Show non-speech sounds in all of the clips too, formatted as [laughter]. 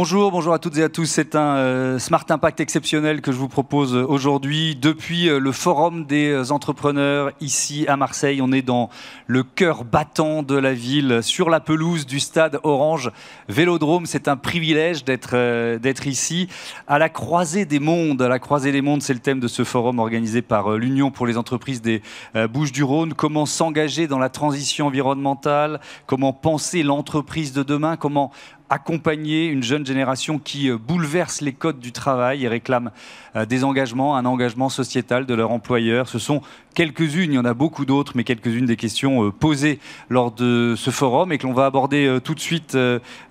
Bonjour, bonjour à toutes et à tous. C'est un euh, Smart Impact exceptionnel que je vous propose aujourd'hui depuis euh, le Forum des entrepreneurs ici à Marseille. On est dans le cœur battant de la ville, sur la pelouse du stade Orange Vélodrome. C'est un privilège d'être euh, d'être ici à la croisée des mondes. À la croisée des mondes, c'est le thème de ce forum organisé par l'Union pour les entreprises des Bouches-du-Rhône. Comment s'engager dans la transition environnementale? Comment penser l'entreprise de demain? Comment accompagner une jeune génération qui euh, bouleverse les codes du travail et réclame euh, des engagements, un engagement sociétal de leur employeur. Ce sont quelques-unes, il y en a beaucoup d'autres, mais quelques-unes des questions euh, posées lors de ce forum et que l'on va aborder tout de suite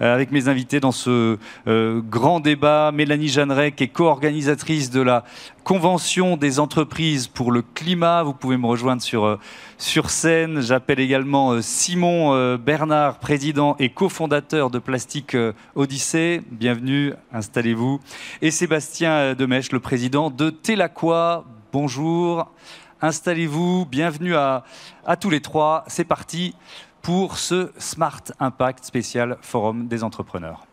avec mes invités dans ce grand débat. Mélanie Jeanneret, qui est co-organisatrice de la Convention des entreprises pour le climat. Vous pouvez me rejoindre sur, sur scène. J'appelle également Simon Bernard, président et cofondateur de Plastique Odyssée. Bienvenue, installez-vous. Et Sébastien Demèche, le président de Telaqua. Bonjour, installez-vous, bienvenue à, tous les trois. C'est parti pour ce Smart Impact spécial Forum des entrepreneurs.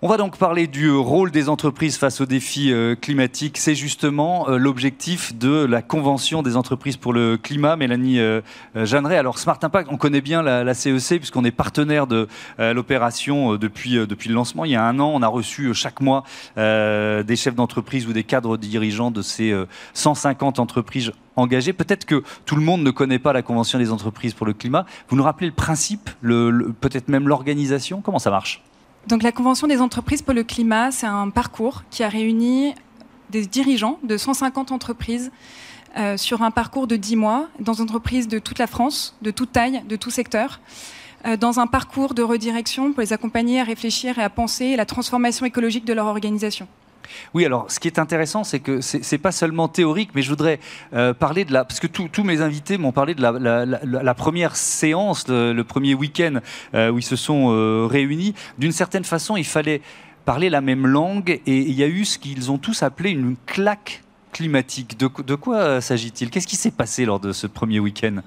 On va donc parler du rôle des entreprises face aux défis euh, climatiques. C'est justement euh, l'objectif de la Convention des entreprises pour le climat, Mélanie euh, Jeanneret. Alors Smart Impact, on connaît bien la, CEC puisqu'on est partenaire de l'opération depuis, le lancement. Il y a un an, on a reçu chaque mois des chefs d'entreprise ou des cadres dirigeants de ces 150 entreprises engagées. Peut-être que tout le monde ne connaît pas la Convention des entreprises pour le climat. Vous nous rappelez le principe, peut-être même l'organisation? Comment ça marche? Donc la Convention des entreprises pour le climat, c'est un parcours qui a réuni des dirigeants de 150 entreprises euh, sur un parcours de 10 mois dans des entreprises de toute la France, de toute taille, de tout secteur, euh, dans un parcours de redirection pour les accompagner à réfléchir et à penser la transformation écologique de leur organisation. Oui, alors ce qui est intéressant, c'est que ce n'est pas seulement théorique, mais je voudrais euh, parler de la. Parce que tous mes invités m'ont parlé de la, première séance, le, premier week-end euh, où ils se sont euh, réunis. D'une certaine façon, il fallait parler la même langue et il y a eu ce qu'ils ont tous appelé une claque climatique. De, de quoi s'agit-il? Qu'est-ce qui s'est passé lors de ce premier week-end?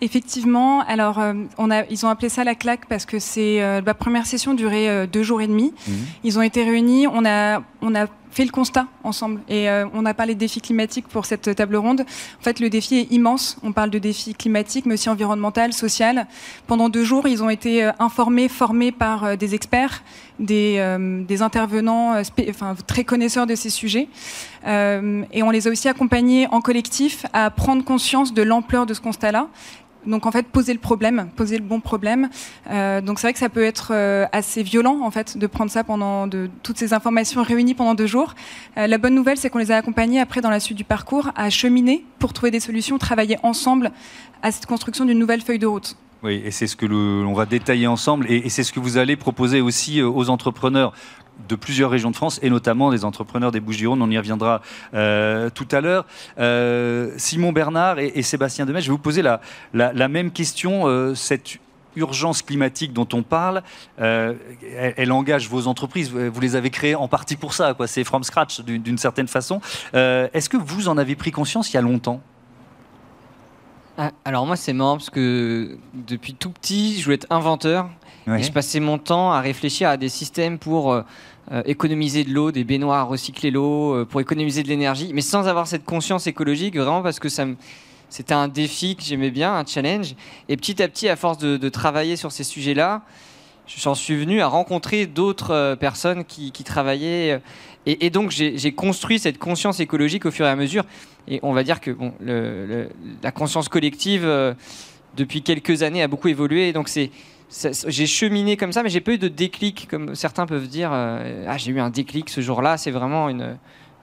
Effectivement, alors euh, on a, ils ont appelé ça la claque parce que c'est euh, la première session durait euh, deux jours et demi. Mmh. Ils ont été réunis, on a, on a fait le constat ensemble et on a parlé de défis climatiques pour cette table ronde. En fait, le défi est immense. On parle de défis climatiques, mais aussi environnemental, social. Pendant deux jours, ils ont été informés, formés par des experts, des, des intervenants enfin, très connaisseurs de ces sujets. et on les a aussi accompagnés en collectif à prendre conscience de l'ampleur de ce constat-là donc en fait poser le problème, poser le bon problème. Euh, donc c'est vrai que ça peut être euh, assez violent en fait de prendre ça pendant de, toutes ces informations réunies pendant deux jours. Euh, la bonne nouvelle c'est qu'on les a accompagnés après dans la suite du parcours à cheminer pour trouver des solutions, travailler ensemble à cette construction d'une nouvelle feuille de route. Oui, et c'est ce que l'on va détailler ensemble, et, et c'est ce que vous allez proposer aussi aux entrepreneurs de plusieurs régions de France et notamment des entrepreneurs des Bouches-du-Rhône. On y reviendra euh, tout à l'heure. Euh, Simon Bernard et, Sébastien Demet, je vais vous poser la, même question. Euh, cette urgence climatique dont on parle, elle, engage vos entreprises. Vous les avez créées en partie pour ça. C'est from scratch d'une certaine façon. Est-ce que vous en avez pris conscience il y a longtemps? Ah, alors moi c'est marrant parce que depuis tout petit je voulais être inventeur je passais mon temps à réfléchir à des systèmes pour euh, euh, économiser de l'eau, des baignoires, recycler l'eau, euh, pour économiser de l'énergie, mais sans avoir cette conscience écologique, vraiment parce que c'était un défi que j'aimais bien, un challenge. Et petit à petit, à force de, travailler sur ces sujets-là, j'en suis venu à rencontrer d'autres personnes qui, travaillaient. Et, donc, j'ai construit cette conscience écologique au fur et à mesure. Et on va dire que la conscience collective, depuis quelques années, a beaucoup évolué. Et donc, c'est j'ai cheminé comme ça, mais j'ai pas eu de déclic, comme certains peuvent dire. Euh, ah, j'ai eu un déclic ce jour-là. C'est vraiment une,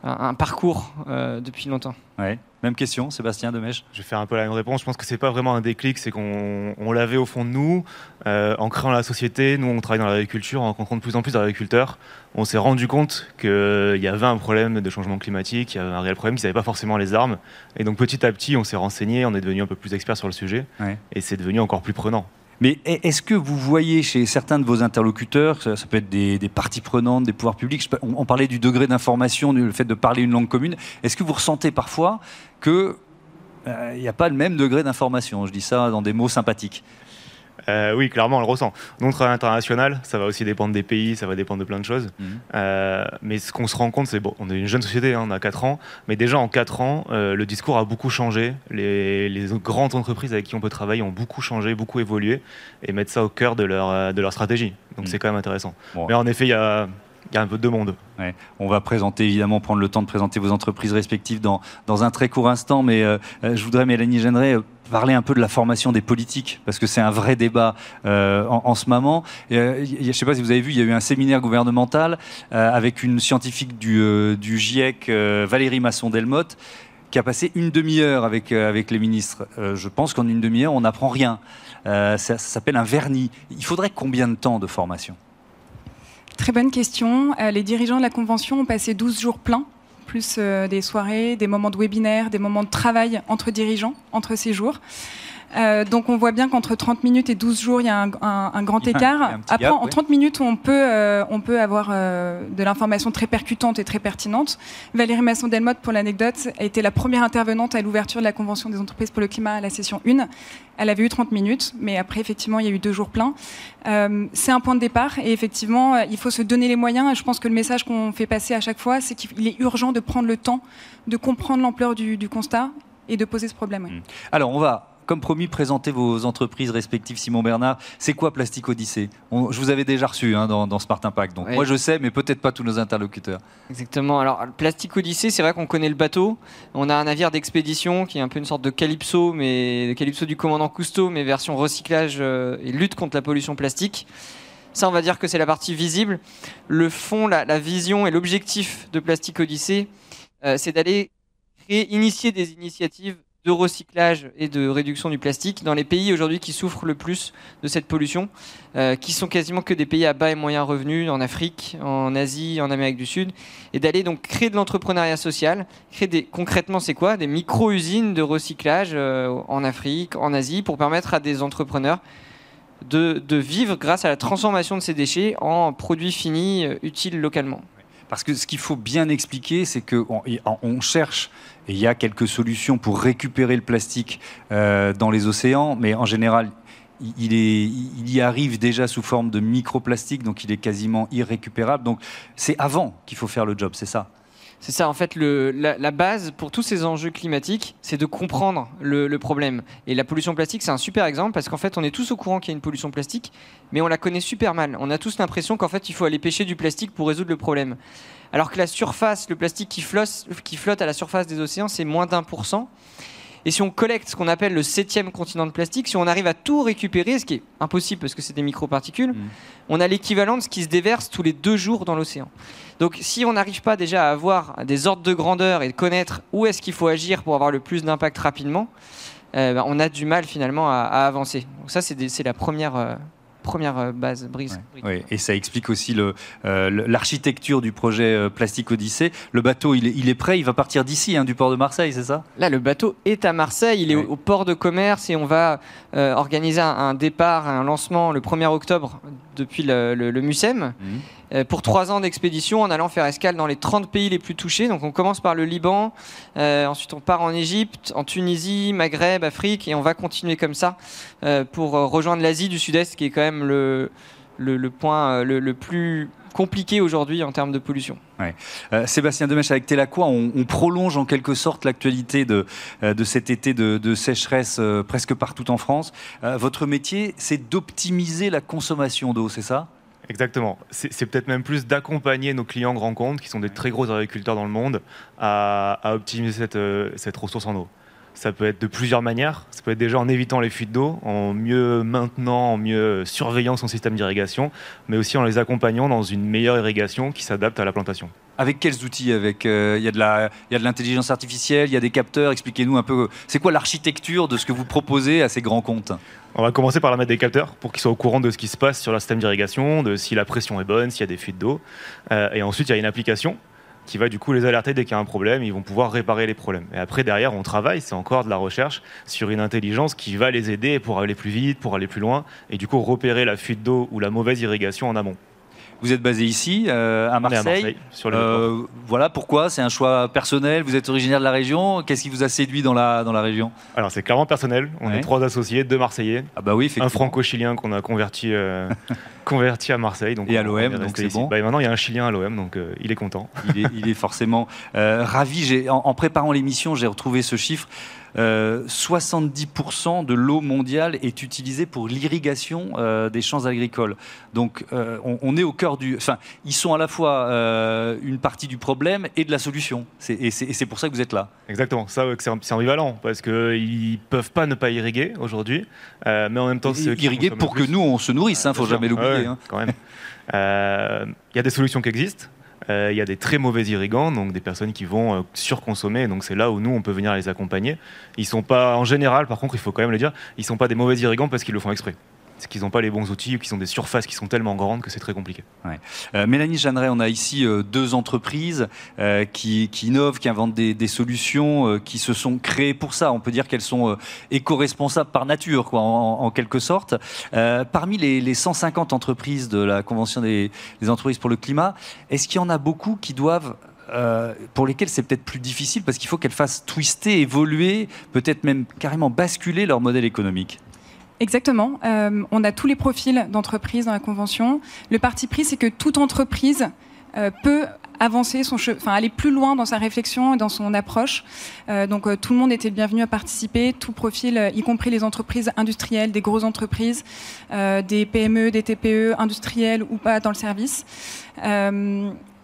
un, parcours euh, depuis longtemps. Ouais. Même question, Sébastien Demèche. Je vais faire un peu la même réponse. Je pense que c'est pas vraiment un déclic, c'est qu'on l'avait au fond de nous. Euh, en créant la société, nous, on travaille dans l'agriculture, en rencontrant de plus en plus d'agriculteurs. On s'est rendu compte qu'il y avait un problème de changement climatique, il y avait un réel problème, qu'ils n'avaient pas forcément les armes. Et donc petit à petit, on s'est renseigné, on est devenu un peu plus expert sur le sujet. Et c'est devenu encore plus prenant. Mais est-ce que vous voyez chez certains de vos interlocuteurs, ça, peut être des, parties prenantes, des pouvoirs publics, on, parlait du degré d'information, du fait de parler une langue commune, est-ce que vous ressentez parfois que il n'y a pas le même degré d'information? Je dis ça dans des mots sympathiques. Euh, oui, clairement, on le ressent. Notre travail international, ça va aussi dépendre des pays, ça va dépendre de plein de choses. Mhm. Euh, mais ce qu'on se rend compte, c'est bon, on est une jeune société, hein, on a 4 ans, mais déjà en 4 ans, euh, le discours a beaucoup changé. Les, grandes entreprises avec qui on peut travailler ont beaucoup changé, beaucoup évolué, et mettre ça au cœur de leur, de leur stratégie. Donc mhm. c'est quand même intéressant. Mais en effet, il y a il y a un peu de monde. On va présenter, évidemment, prendre le temps de présenter vos entreprises respectives dans, dans un très court instant, mais euh, euh, je voudrais, Mélanie Generet, euh, parler un peu de la formation des politiques, parce que c'est un vrai débat en, ce moment. je ne sais pas si vous avez vu, il y a eu un séminaire gouvernemental avec une scientifique du, du GIEC, Valérie Masson-Delmotte, qui a passé une demi-heure avec, avec les ministres. je pense qu'en une demi-heure, on n'apprend rien. ça s'appelle un vernis. Il faudrait combien de temps de formation? Très bonne question. Euh, les dirigeants de la Convention ont passé 12 jours pleins, plus euh, des soirées, des moments de webinaire, des moments de travail entre dirigeants, entre ces jours. Euh, donc on voit bien qu'entre 30 minutes et 12 jours, il y a un, grand écart. Après, en 30 minutes, on peut, euh, on peut avoir euh, de l'information très percutante et très pertinente. Valérie Masson-Delmotte, pour l'anecdote, a été la première intervenante à l'ouverture de la Convention des entreprises pour le climat à la session 1. Elle avait eu 30 minutes, mais après, effectivement, il y a eu deux jours pleins. c'est un point de départ et effectivement, il faut se donner les moyens. Et je pense que le message qu'on fait passer à chaque fois, c'est qu'il est urgent de prendre le temps de comprendre l'ampleur du, du constat et de poser ce problème. Mmh. Alors, on va comme promis, présentez vos entreprises respectives. Simon Bernard, c'est quoi Plastic Odyssée Je vous avais déjà reçu hein, dans, Smart Impact, donc moi je sais, mais peut-être pas tous nos interlocuteurs. Exactement. Alors, Plastic Odyssée, c'est vrai qu'on connaît le bateau. On a un navire d'expédition qui est un peu une sorte de Calypso, mais Calypso du commandant Cousteau, mais version recyclage euh, et lutte contre la pollution plastique. Ça, on va dire que c'est la partie visible. Le fond, la, vision et l'objectif de Plastic Odyssée, euh, c'est d'aller créer, initier des initiatives de recyclage et de réduction du plastique dans les pays aujourd'hui qui souffrent le plus de cette pollution, euh, qui sont quasiment que des pays à bas et moyens revenus, en Afrique, en Asie, en Amérique du Sud, et d'aller donc créer de l'entrepreneuriat social, créer des, concrètement c'est quoi? Des micro-usines de recyclage euh, en Afrique, en Asie, pour permettre à des entrepreneurs de, vivre grâce à la transformation de ces déchets en produits finis euh, utiles localement. Parce que ce qu'il faut bien expliquer, c'est qu'on on cherche, et il y a quelques solutions pour récupérer le plastique euh, dans les océans, mais en général, il, il, y arrive déjà sous forme de microplastique, donc il est quasiment irrécupérable. Donc c'est avant qu'il faut faire le job, c'est ça c'est ça, en fait, la, base pour tous ces enjeux climatiques, c'est de comprendre le, problème. Et la pollution plastique, c'est un super exemple parce qu'en fait, on est tous au courant qu'il y a une pollution plastique, mais on la connaît super mal. On a tous l'impression qu'en fait, il faut aller pêcher du plastique pour résoudre le problème. Alors que la surface, le plastique qui flotte, qui flotte à la surface des océans, c'est moins d'un pour cent. Et si on collecte ce qu'on appelle le septième continent de plastique, si on arrive à tout récupérer, ce qui est impossible parce que c'est des microparticules, mmh. on a l'équivalent de ce qui se déverse tous les deux jours dans l'océan. Donc si on n'arrive pas déjà à avoir des ordres de grandeur et de connaître où est-ce qu'il faut agir pour avoir le plus d'impact rapidement, euh, bah, on a du mal finalement à, avancer. Donc ça, c'est la première, euh, première euh, base, brise. Oui, et ça explique aussi euh, l'architecture du projet euh, Plastique Odyssée. Le bateau, il est, il est prêt, il va partir d'ici, hein, du port de Marseille, c'est ça? Là, le bateau est à Marseille, il est au, port de commerce et on va organiser un, départ, un lancement le 1er octobre depuis le, le, MUSEM. Mhm. Euh, pour trois ans d'expédition en allant faire escale dans les 30 pays les plus touchés. Donc on commence par le Liban, euh, ensuite on part en Égypte, en Tunisie, Maghreb, Afrique, et on va continuer comme ça euh, pour rejoindre l'Asie du Sud-Est, qui est quand même le, le, point le, plus compliqué aujourd'hui en termes de pollution. Sébastien Demèche, avec on, on, prolonge en quelque sorte l'actualité de, de cet été de, de sécheresse presque partout en France. votre métier, c'est d'optimiser la consommation d'eau, c'est ça? Exactement. C'est peut-être même plus d'accompagner nos clients grands comptes, qui sont des très gros agriculteurs dans le monde, à, optimiser cette, euh, cette, ressource en eau. Ça peut être de plusieurs manières. Ça peut être déjà en évitant les fuites d'eau, en mieux maintenant, en mieux surveillant son système d'irrigation, mais aussi en les accompagnant dans une meilleure irrigation qui s'adapte à la plantation. Avec quels outils Avec euh, il y a de l'intelligence artificielle, il y a des capteurs. Expliquez-nous un peu. C'est quoi l'architecture de ce que vous proposez à ces grands comptes? On va commencer par la mettre des capteurs pour qu'ils soient au courant de ce qui se passe sur leur système d'irrigation, de si la pression est bonne, s'il y a des fuites d'eau. Euh, et ensuite, il y a une application qui va du coup les alerter dès qu'il y a un problème, ils vont pouvoir réparer les problèmes. Et après, derrière, on travaille, c'est encore de la recherche sur une intelligence qui va les aider pour aller plus vite, pour aller plus loin, et du coup repérer la fuite d'eau ou la mauvaise irrigation en amont. Vous êtes basé ici, à Marseille. sur le voilà pourquoi C'est un choix personnel. Vous êtes originaire de la région. Qu'est-ce qui vous a séduit dans la, dans la région? Alors c'est clairement personnel. On est trois associés, deux Marseillais. Ah bah oui, un franco-chilien qu'on a converti, [laughs] converti à Marseille. Donc Et à l'OM, donc c'est bon. Bah, maintenant il y a un Chilien à l'OM, donc il est content. Il est, forcément ravi. En, en préparant l'émission, j'ai retrouvé ce chiffre. 70% euh, de l'eau mondiale est utilisée pour l'irrigation euh, des champs agricoles. Donc euh, on, est au cœur du... Enfin, ils sont à la fois une partie du problème et de la solution. Et c'est pour ça que vous êtes là. Exactement, ça c'est ambivalent, parce qu'ils ne peuvent pas ne pas irriguer aujourd'hui, mais en même temps... c'est Irriguer pour que nous, on se nourrisse, il hein, ne faut jamais l'oublier. Hein. Quand même. Il y a des solutions qui existent. Euh, il y a des très mauvais irrigants, donc des personnes qui vont euh, surconsommer. Donc c'est là où nous, on peut venir les accompagner. Ils sont pas, en général, par contre, il faut quand même le dire, ils sont pas des mauvais irrigants parce qu'ils le font exprès c'est qu'ils n'ont pas les bons outils ou qu'ils ont des surfaces qui sont tellement grandes que c'est très compliqué. Euh, Mélanie Jeanneret, on a ici euh, deux entreprises euh, qui, innovent, qui inventent des, solutions, qui se sont créées pour ça. On peut dire qu'elles sont éco-responsables par nature, en, quelque sorte. parmi les, 150 entreprises de la Convention des, des entreprises pour le climat, est-ce qu'il y en a beaucoup qui doivent pour lesquelles c'est peut-être plus difficile parce qu'il faut qu'elles fassent twister, évoluer, peut-être même carrément basculer leur modèle économique? Exactement. Euh, on a tous les profils d'entreprise dans la convention. Le parti pris, c'est que toute entreprise euh, peut avancer aller plus loin dans sa réflexion et dans son approche. Euh, donc tout le monde était le bienvenu à participer, tout profil, y compris les entreprises industrielles, des grosses entreprises, des PME, des TPE, industrielles ou pas dans le service.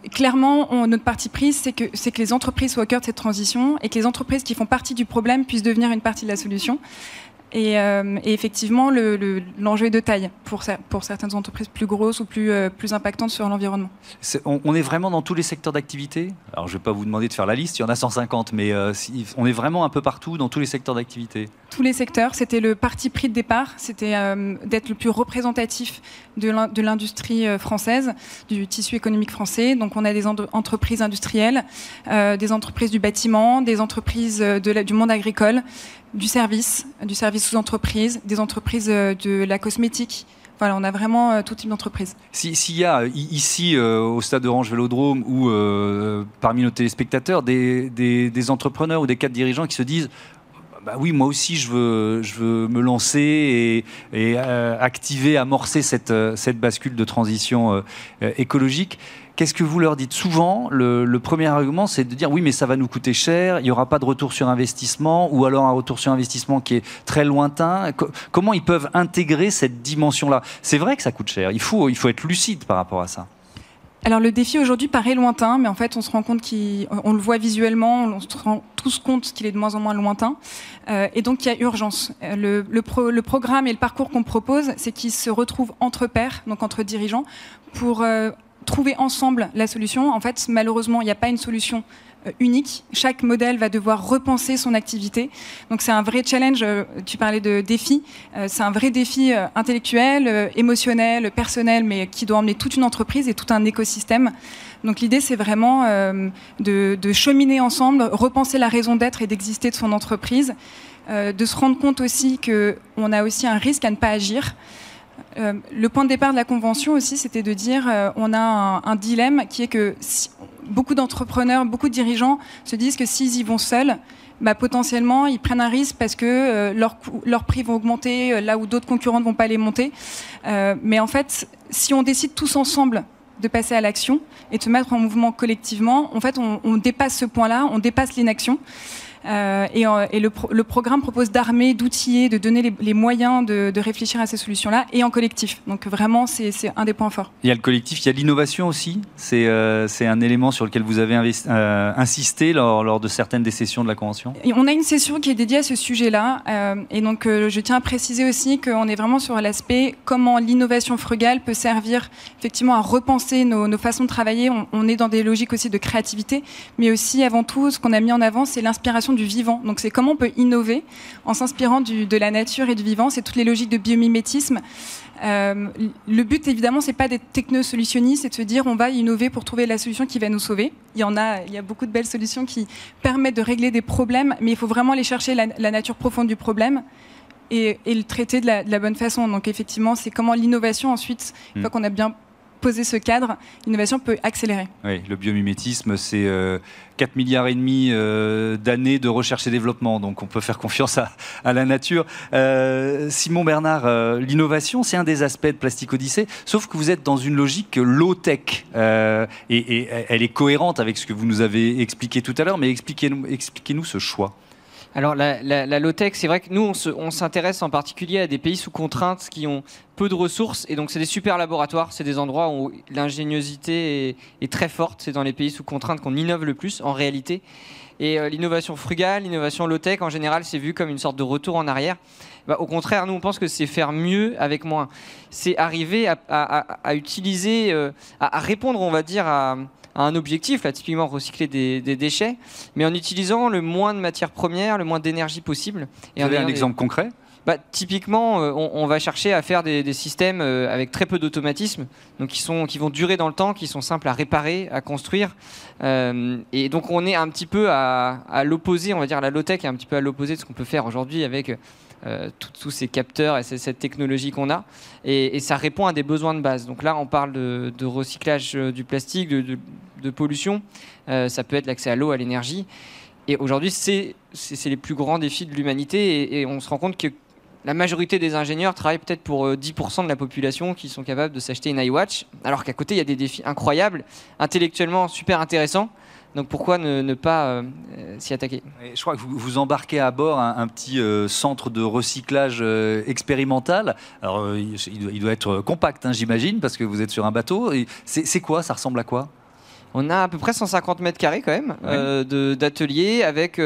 Clairement, notre parti pris, c'est que les entreprises soient au cœur de cette transition et que les entreprises qui font partie du problème puissent devenir une partie de la solution. Euh, et, effectivement, l'enjeu est de taille pour, certaines entreprises plus grosses ou plus, euh, impactantes sur l'environnement. on, est vraiment dans tous les secteurs d'activité? Alors, je ne vais pas vous demander de faire la liste, il y en a 150, mais euh, on est vraiment un peu partout dans tous les secteurs d'activité? Tous les secteurs. C'était le parti pris de départ, c'était d'être le plus représentatif de l'industrie française, du tissu économique français. Donc, on a des entreprises industrielles, des entreprises du bâtiment, des entreprises du monde agricole, du service, du service aux entreprises, des entreprises euh, de la cosmétique. Voilà, on a vraiment euh, tout type d'entreprise. S'il y a ici euh, au stade Orange Vélodrome ou parmi nos téléspectateurs des, des, entrepreneurs ou des cadres dirigeants qui se disent bah oui, moi aussi, je veux, je veux me lancer et, et activer, amorcer cette, cette bascule de transition écologique. Qu'est-ce que vous leur dites Souvent, le, premier argument, c'est de dire oui, mais ça va nous coûter cher, il n'y aura pas de retour sur investissement, ou alors un retour sur investissement qui est très lointain. comment ils peuvent intégrer cette dimension-là? C'est vrai que ça coûte cher, il faut, il faut être lucide par rapport à ça. Alors le défi aujourd'hui paraît lointain, mais en fait on se rend compte qu'on le voit visuellement, on se rend tous compte qu'il est de moins en moins lointain, euh, et donc il y a urgence. Le, le, programme et le parcours qu'on propose, c'est qu'ils se retrouvent entre pairs, donc entre dirigeants, pour euh, trouver ensemble la solution. En fait, malheureusement, il n'y a pas une solution euh, unique. Chaque modèle va devoir repenser son activité. Donc c'est un vrai challenge. Euh, tu parlais de défi. Euh, c'est un vrai défi intellectuel, émotionnel, personnel, mais qui doit emmener toute une entreprise et tout un écosystème. Donc l'idée, c'est vraiment de, de, cheminer ensemble, repenser la raison d'être et d'exister de son entreprise, de se rendre compte aussi qu'on a aussi un risque à ne pas agir. Euh, le point de départ de la convention aussi, c'était de dire euh, on a un, dilemme qui est que beaucoup d'entrepreneurs, beaucoup de dirigeants se disent que s'ils y vont seuls, bah, potentiellement ils prennent un risque parce que euh, leurs leur prix vont augmenter là où d'autres concurrents ne vont pas les monter. mais en fait, si on décide tous ensemble de passer à l'action et de se mettre en mouvement collectivement, en fait, on dépasse ce point-là, on dépasse l'inaction. Euh, et, euh, et le, le, programme propose d'armer, d'outiller, de donner les, les moyens de, de, réfléchir à ces solutions-là et en collectif. Donc vraiment, c'est un des points forts. Il y a le collectif, il y a l'innovation aussi. C'est euh, un élément sur lequel vous avez euh, insisté lors, lors, de certaines des sessions de la convention. Et on a une session qui est dédiée à ce sujet-là. et donc je tiens à préciser aussi qu'on est vraiment sur l'aspect comment l'innovation frugale peut servir effectivement à repenser nos, nos façons de travailler. On, on est dans des logiques aussi de créativité, mais aussi avant tout, ce qu'on a mis en avant, c'est l'inspiration du vivant. Donc c'est comment on peut innover en s'inspirant de la nature et du vivant. C'est toutes les logiques de biomimétisme. Euh, le but, évidemment, c'est pas d'être techno-solutionniste, c'est de se dire on va innover pour trouver la solution qui va nous sauver. Il y en a, il y a beaucoup de belles solutions qui permettent de régler des problèmes, mais il faut vraiment aller chercher la, nature profonde du problème. Et, le traiter de la, bonne façon. Donc effectivement, c'est comment l'innovation ensuite, une fois hmm. qu'on a bien poser ce cadre, l'innovation peut accélérer. Oui, le biomimétisme, c'est 4 milliards et demi d'années de recherche et développement, donc on peut faire confiance à, la nature. Simon Bernard, l'innovation, c'est un des aspects de Plastic Odyssée, sauf que vous êtes dans une logique low-tech, et, elle est cohérente avec ce que vous nous avez expliqué tout à l'heure, mais expliquez-nous expliquez ce choix. Alors la, la, low-tech, c'est vrai que nous, on s'intéresse en particulier à des pays sous contraintes qui ont peu de ressources, et donc c'est des super laboratoires, c'est des endroits où l'ingéniosité est, très forte, c'est dans les pays sous contraintes qu'on innove le plus en réalité. Et euh, l'innovation frugale, l'innovation low-tech, en général, c'est vu comme une sorte de retour en arrière. Bah, au contraire, nous, on pense que c'est faire mieux avec moins. C'est arriver à, utiliser, euh, à, répondre, on va dire, à un objectif, là, typiquement recycler des, déchets, mais en utilisant le moins de matières premières, le moins d'énergie possible. Et Vous avez un exemple concret? Bah, typiquement, euh, on, va chercher à faire des, systèmes euh, avec très peu d'automatisme, donc qui, sont, qui vont durer dans le temps, qui sont simples à réparer, à construire. Euh, et donc on est un petit peu à, à l'opposé, on va dire la low-tech est un petit peu à l'opposé de ce qu'on peut faire aujourd'hui avec tous ces capteurs et cette technologie qu'on a. Et, ça répond à des besoins de base. Donc là, on parle de, recyclage euh, du plastique, de, pollution. Euh, ça peut être l'accès à l'eau, à l'énergie. Et aujourd'hui, c'est les plus grands défis de l'humanité. Et, on se rend compte que la majorité des ingénieurs travaillent peut-être pour 10% de la population qui sont capables de s'acheter une iWatch, alors qu'à côté, il y a des défis incroyables, intellectuellement super intéressants, donc pourquoi ne, pas euh, s'y attaquer? Je crois que vous, vous, embarquez à bord un, petit euh, centre de recyclage euh, expérimental. Alors il, doit être compact, hein, j'imagine, parce que vous êtes sur un bateau. C'est quoi? Ça ressemble à quoi? On a à peu près 150 mètres carrés quand même d'ateliers avec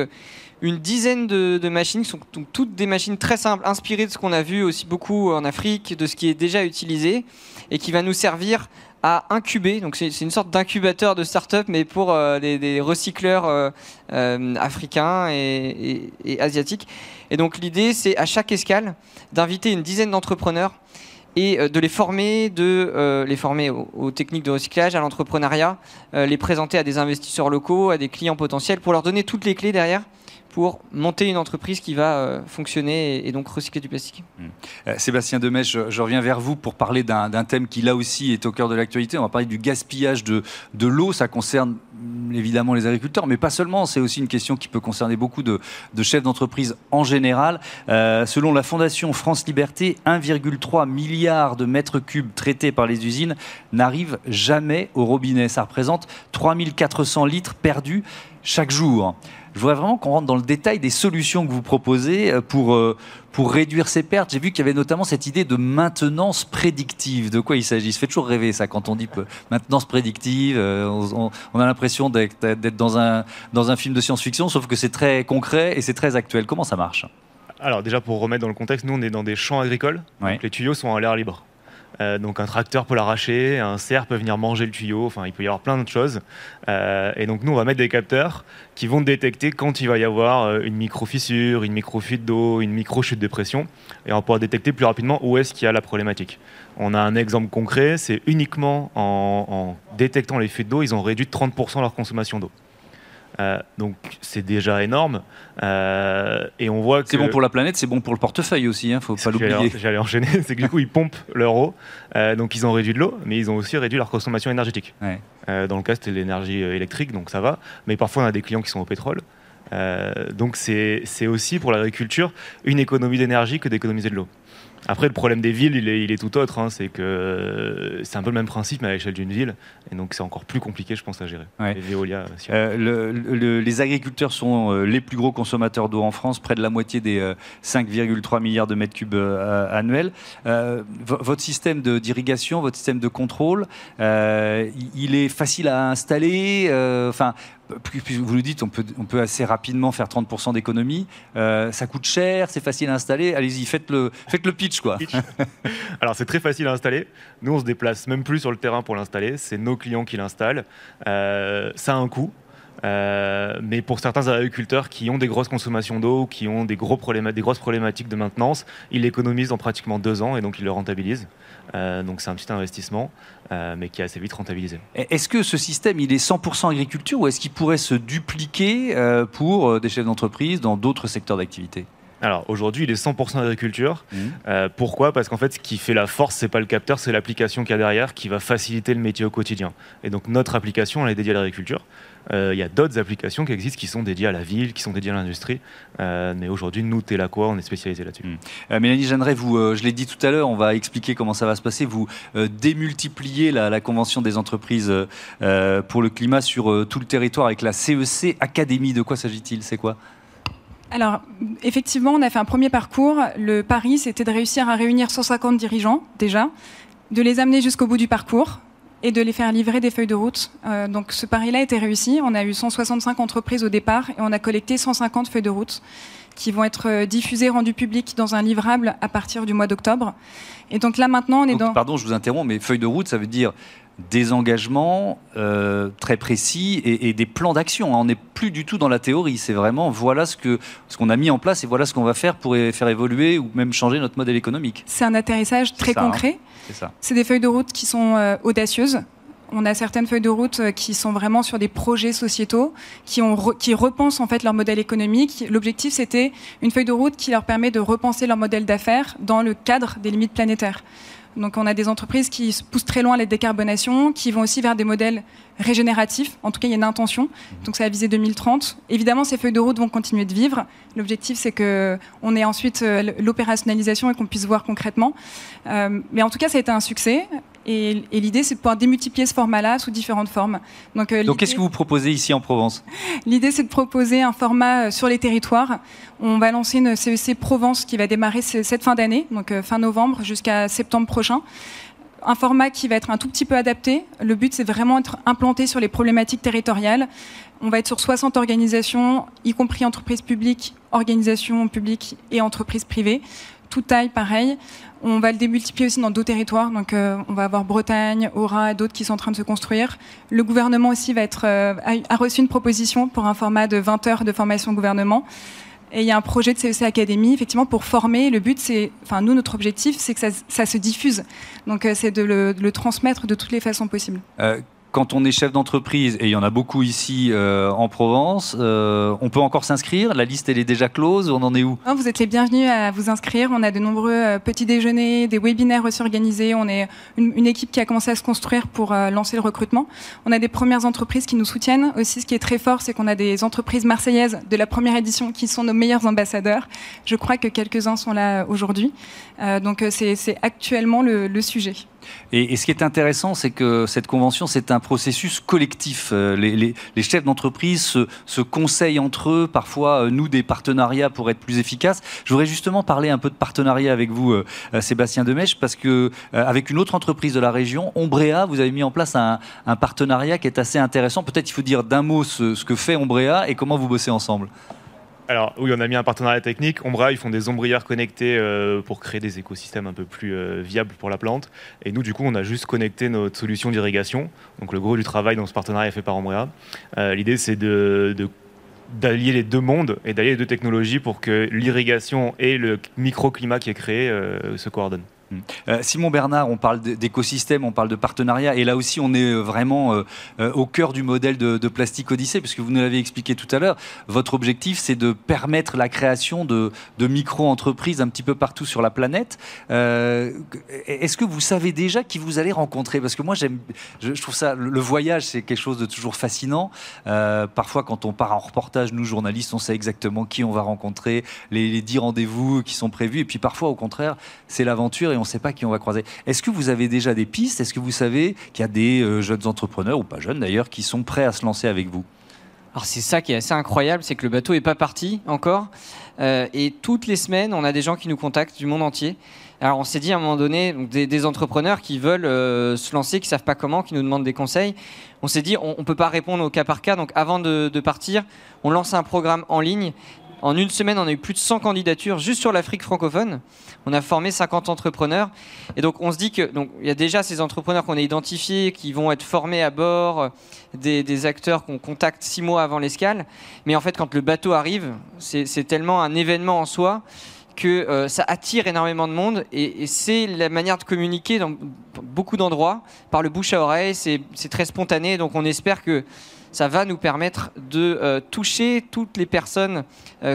une dizaine de, de, machines. Qui sont toutes des machines très simples, inspirées de ce qu'on a vu aussi beaucoup en Afrique, de ce qui est déjà utilisé et qui va nous servir à incuber. Donc c'est une sorte d'incubateur de start-up, mais pour euh, des, recycleurs euh, euh, africains et, asiatiques. Et donc l'idée, c'est à chaque escale d'inviter une dizaine d'entrepreneurs et de les former, de les former aux, techniques de recyclage, à l'entrepreneuriat, les présenter à des investisseurs locaux, à des clients potentiels, pour leur donner toutes les clés derrière pour monter une entreprise qui va euh, fonctionner et, donc recycler du plastique. Hmm. Euh, Sébastien Demèche, je, reviens vers vous pour parler d'un thème qui là aussi est au cœur de l'actualité. On va parler du gaspillage de, de l'eau. Ça concerne hmm, évidemment les agriculteurs, mais pas seulement. C'est aussi une question qui peut concerner beaucoup de, de chefs d'entreprise en général. Euh, selon la Fondation France Liberté, 1,3 milliard de mètres cubes traités par les usines n'arrivent jamais au robinet. Ça représente 3400 litres perdus chaque jour. Je voudrais vraiment qu'on rentre dans le détail des solutions que vous proposez euh, pour, euh, pour réduire ces pertes. J'ai vu qu'il y avait notamment cette idée de maintenance prédictive. De quoi il s'agit? Ça fait toujours rêver ça quand on dit maintenance prédictive. Euh, on, a l'impression d'être dans un, dans un film de science-fiction, sauf que c'est très concret et c'est très actuel. Comment ça marche? Alors déjà pour remettre dans le contexte, nous on est dans des champs agricoles, donc les tuyaux sont en l'air libre. Euh, donc un tracteur peut l'arracher, un cerf peut venir manger le tuyau, enfin il peut y avoir plein de choses. Euh, et donc nous on va mettre des capteurs qui vont détecter quand il va y avoir euh, une micro-fissure, une micro-fuite d'eau, une micro-chute de pression, et on pouvoir détecter plus rapidement où est-ce qu'il y a la problématique. On a un exemple concret, c'est uniquement en, en détectant les fuites d'eau, ils ont réduit de 30% leur consommation d'eau. Euh, donc c'est déjà énorme. Euh, et on voit que c'est bon pour la planète, c'est bon pour le portefeuille aussi. Hein, faut pas l'oublier. J'allais enchaîner, [laughs] c'est que du coup ils pompent leur eau, euh, donc ils ont réduit de l'eau, mais ils ont aussi réduit leur consommation énergétique. dans le cas c'était l'énergie électrique, donc ça va. Mais parfois on a des clients qui sont au pétrole. donc c'est aussi pour l'agriculture une économie d'énergie que d'économiser de l'eau. Après, le problème des villes, il est, il est tout autre. Hein. c'est que c'est un peu le même principe, mais à l'échelle d'une ville. Et donc, c'est encore plus compliqué, je pense, à gérer. Les, euh, les agriculteurs sont euh, les plus gros consommateurs d'eau en France, près de la moitié des 5,3 euh, milliards de mètres cubes annuels. votre système d'irrigation, votre système de contrôle, il est facile à installer. Enfin, vous le dites, on peut, on peut assez rapidement faire 30% d'économie. ça coûte cher, c'est facile à installer. Allez-y, faites le, faites le pitch quoi. [laughs] Alors c'est très facile à installer. Nous on se déplace même plus sur le terrain pour l'installer. C'est nos clients qui l'installent. Euh, ça a un coût. Euh, mais pour certains agriculteurs qui ont des grosses consommations d'eau, qui ont des, gros des grosses problématiques de maintenance, ils l'économisent en pratiquement deux ans et donc ils le rentabilisent. Euh, donc c'est un petit investissement, mais qui est assez vite rentabilisé. Est-ce que ce système, il est 100% agriculture ou est-ce qu'il pourrait se dupliquer pour des chefs d'entreprise dans d'autres secteurs d'activité? Alors aujourd'hui, il est 100% agriculture. Mmh. Euh, pourquoi? Parce qu'en fait, ce qui fait la force, c'est pas le capteur, c'est l'application qu'il y a derrière qui va faciliter le métier au quotidien. Et donc notre application, elle est dédiée à l'agriculture. Euh, il y a d'autres applications qui existent qui sont dédiées à la ville, qui sont dédiées à l'industrie. Euh, mais aujourd'hui, nous, Télaquois, on est spécialisé là-dessus. Mmh. Mélanie Jeanneret, vous, je l'ai dit tout à l'heure, on va expliquer comment ça va se passer. Vous démultipliez la, la, convention des entreprises pour le climat sur tout le territoire avec la CEC e Académie. De quoi s'agit-il? C'est quoi? Alors, effectivement, on a fait un premier parcours. Le pari, c'était de réussir à réunir 150 dirigeants, déjà, de les amener jusqu'au bout du parcours et de les faire livrer des feuilles de route. Euh, donc, ce pari-là a été réussi. On a eu 165 entreprises au départ et on a collecté 150 feuilles de route qui vont être euh, diffusées, rendues publiques dans un livrable à partir du mois d'octobre. Et donc là, maintenant, on est dans... Pardon, je vous interromps, mais feuille de route, ça veut dire des engagements euh, très précis et, des plans d'action. On n'est plus du tout dans la théorie. C'est vraiment voilà ce que ce qu'on a mis en place et voilà ce qu'on va faire pour faire évoluer ou même changer notre modèle économique. C'est un atterrissage très hein. concret. C'est des feuilles de route qui sont euh, audacieuses. On a certaines feuilles de route euh, qui sont vraiment sur des projets sociétaux, qui, ont qui repensent en fait leur modèle économique. L'objectif, c'était une feuille de route qui leur permet de repenser leur modèle d'affaires dans le cadre des limites planétaires. Donc on a des entreprises qui poussent très loin les décarbonations, qui vont aussi vers des modèles régénératifs. En tout cas, il y a une intention. Donc ça va viser 2030. Évidemment, ces feuilles de route vont continuer de vivre. L'objectif, c'est qu'on ait ensuite euh, l'opérationnalisation et qu'on puisse voir concrètement. Euh, mais en tout cas, ça a été un succès. Et, l'idée, c'est de pouvoir démultiplier ce format-là sous différentes formes. Donc, euh, Donc qu'est-ce que vous proposez ici en Provence? L'idée, c'est de proposer un format sur les territoires. On va lancer une CEC e Provence qui va démarrer cette fin d'année, donc fin novembre jusqu'à septembre prochain un format qui va être un tout petit peu adapté. Le but, c'est vraiment être implanté sur les problématiques territoriales. On va être sur 60 organisations, y compris entreprises publiques, organisations publiques et entreprises privées. Toute taille, pareil. On va le démultiplier aussi dans d'autres territoires. Donc, euh, on va avoir Bretagne, Aura et d'autres qui sont en train de se construire. Le gouvernement aussi va être, euh, a reçu une proposition pour un format de 20 heures de formation gouvernement. Et il y a un projet de CEC Academy, effectivement, pour former. Le but, c'est, enfin, nous, notre objectif, c'est que ça, se diffuse. Donc, euh, c'est de le, transmettre de toutes les façons possibles. Quand on est chef d'entreprise, et il y en a beaucoup ici euh, en Provence, euh, on peut encore s'inscrire? La liste, elle est déjà close? On en est où? Vous êtes les bienvenus à vous inscrire. On a de nombreux euh, petits déjeuners, des webinaires aussi organisés. On est une, équipe qui a commencé à se construire pour lancer le recrutement. On a des premières entreprises qui nous soutiennent. Aussi, ce qui est très fort, c'est qu'on a des entreprises marseillaises de la première édition qui sont nos meilleurs ambassadeurs. Je crois que quelques-uns sont là aujourd'hui. donc, c'est actuellement le sujet. Et, ce qui est intéressant, c'est que cette convention, c'est un processus collectif. Euh, les, chefs d'entreprise se, conseillent entre eux, parfois euh, nous des partenariats pour être plus efficaces. Je voudrais justement parler un peu de partenariat avec vous, euh, Sébastien Demèche, parce que avec une autre entreprise de la région, Ombrea, vous avez mis en place un, partenariat qui est assez intéressant. Peut-être il faut dire d'un mot ce, ce que fait Ombrea et comment vous bossez ensemble. Alors oui, on a mis un partenariat technique. Ombra, ils font des ombrières connectées euh, pour créer des écosystèmes un peu plus euh, viables pour la plante. Et nous, du coup, on a juste connecté notre solution d'irrigation. Donc le gros du travail dans ce partenariat est fait par Ombrea. Euh, l'idée, c'est de, d'allier les deux mondes et d'allier les deux technologies pour que l'irrigation et le microclimat qui est créé se coordonnent. Mm. Euh, Simon Bernard, on parle d'écosystème, on parle de partenariat, et là aussi on est euh, vraiment euh, au cœur du modèle de, Plastique Odyssée, puisque vous nous l'avez expliqué tout à l'heure, votre objectif c'est de permettre la création de, micro-entreprises un petit peu partout sur la planète. Est-ce que vous savez déjà qui vous allez rencontrer? Parce que moi j'aime, je, trouve ça, le voyage c'est quelque chose de toujours fascinant. parfois quand on part en reportage, nous journalistes, on sait exactement qui on va rencontrer, les, 10 rendez-vous qui sont prévus, et puis parfois au contraire c'est l'aventure on ne sait pas qui on va croiser. Est-ce que vous avez déjà des pistes? Est-ce que vous savez qu'il y a des euh, jeunes entrepreneurs, ou pas jeunes d'ailleurs, qui sont prêts à se lancer avec vous? Alors c'est ça qui est assez incroyable, c'est que le bateau n'est pas parti encore. Euh, et toutes les semaines, on a des gens qui nous contactent du monde entier. Alors on s'est dit à un moment donné, des, entrepreneurs qui veulent euh, se lancer, qui savent pas comment, qui nous demandent des conseils. On s'est dit, on, ne peut pas répondre au cas par cas. Donc avant de, partir, on lance un programme en ligne en une semaine, on a eu plus de 100 candidatures juste sur l'Afrique francophone. On a formé 50 entrepreneurs. Et donc, on se dit que donc il y a déjà ces entrepreneurs qu'on a identifiés qui vont être formés à bord, des, acteurs qu'on contacte six mois avant l'escale. Mais en fait, quand le bateau arrive, c'est tellement un événement en soi que euh, ça attire énormément de monde et, c'est la manière de communiquer dans beaucoup d'endroits par le bouche à oreille. C'est très spontané, donc on espère que ça va nous permettre de toucher toutes les personnes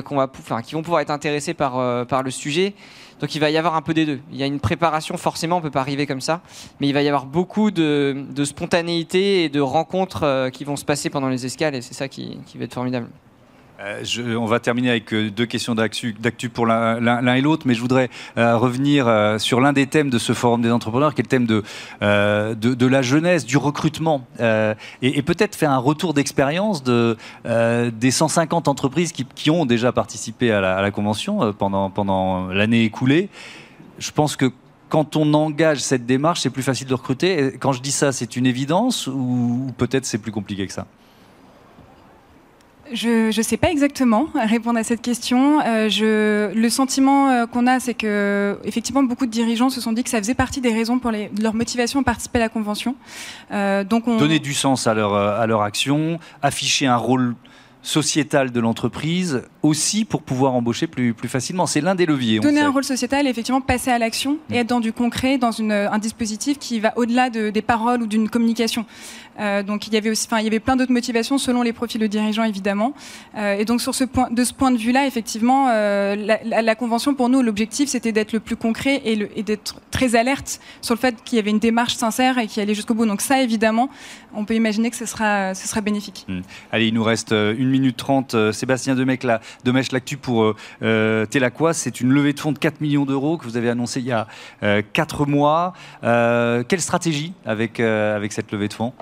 qu'on va, qui vont pouvoir être intéressées par, par le sujet. Donc il va y avoir un peu des deux. Il y a une préparation, forcément, on peut pas arriver comme ça, mais il va y avoir beaucoup de, spontanéité et de rencontres qui vont se passer pendant les escales, et c'est ça qui va être formidable. Euh, on va terminer avec euh, deux questions d'actu pour l'un et l'autre, mais je voudrais euh, revenir sur l'un des thèmes de ce forum des entrepreneurs, qui est le thème de, la jeunesse, du recrutement, et, peut-être faire un retour d'expérience de, des 150 entreprises qui, ont déjà participé à la, convention pendant, pendant l'année écoulée. Je pense que quand on engage cette démarche, c'est plus facile de recruter. quand je dis ça, c'est une évidence ou peut-être c'est plus compliqué que ça? Je ne sais pas exactement répondre à cette question. Euh, je, le sentiment euh, qu'on a, c'est que effectivement beaucoup de dirigeants se sont dit que ça faisait partie des raisons pour les, de leur motivation à participer à la convention. Euh, donc on... Donner du sens à leur, à leur action, afficher un rôle sociétal de l'entreprise aussi pour pouvoir embaucher plus, plus facilement. C'est l'un des leviers. Donner un rôle sociétal et effectivement passer à l'action et être dans du concret, dans une, un dispositif qui va au-delà de, des paroles ou d'une communication. Euh, donc il y avait aussi, enfin il y avait plein d'autres motivations selon les profils de dirigeants évidemment. Euh, et donc sur ce point, de ce point de vue-là, effectivement, euh, la, la, convention pour nous, l'objectif c'était d'être le plus concret et, et d'être très alerte sur le fait qu'il y avait une démarche sincère et qui allait jusqu'au bout. Donc ça évidemment, on peut imaginer que ce sera, ce sera bénéfique. Hmm. Allez, il nous reste une minute trente. Sébastien Demec, la, Demèche Lactu pour euh, Telaqua, c'est une levée de fonds de 4 millions d'euros que vous avez annoncé il y a 4 mois. quelle stratégie avec, avec cette levée de fonds?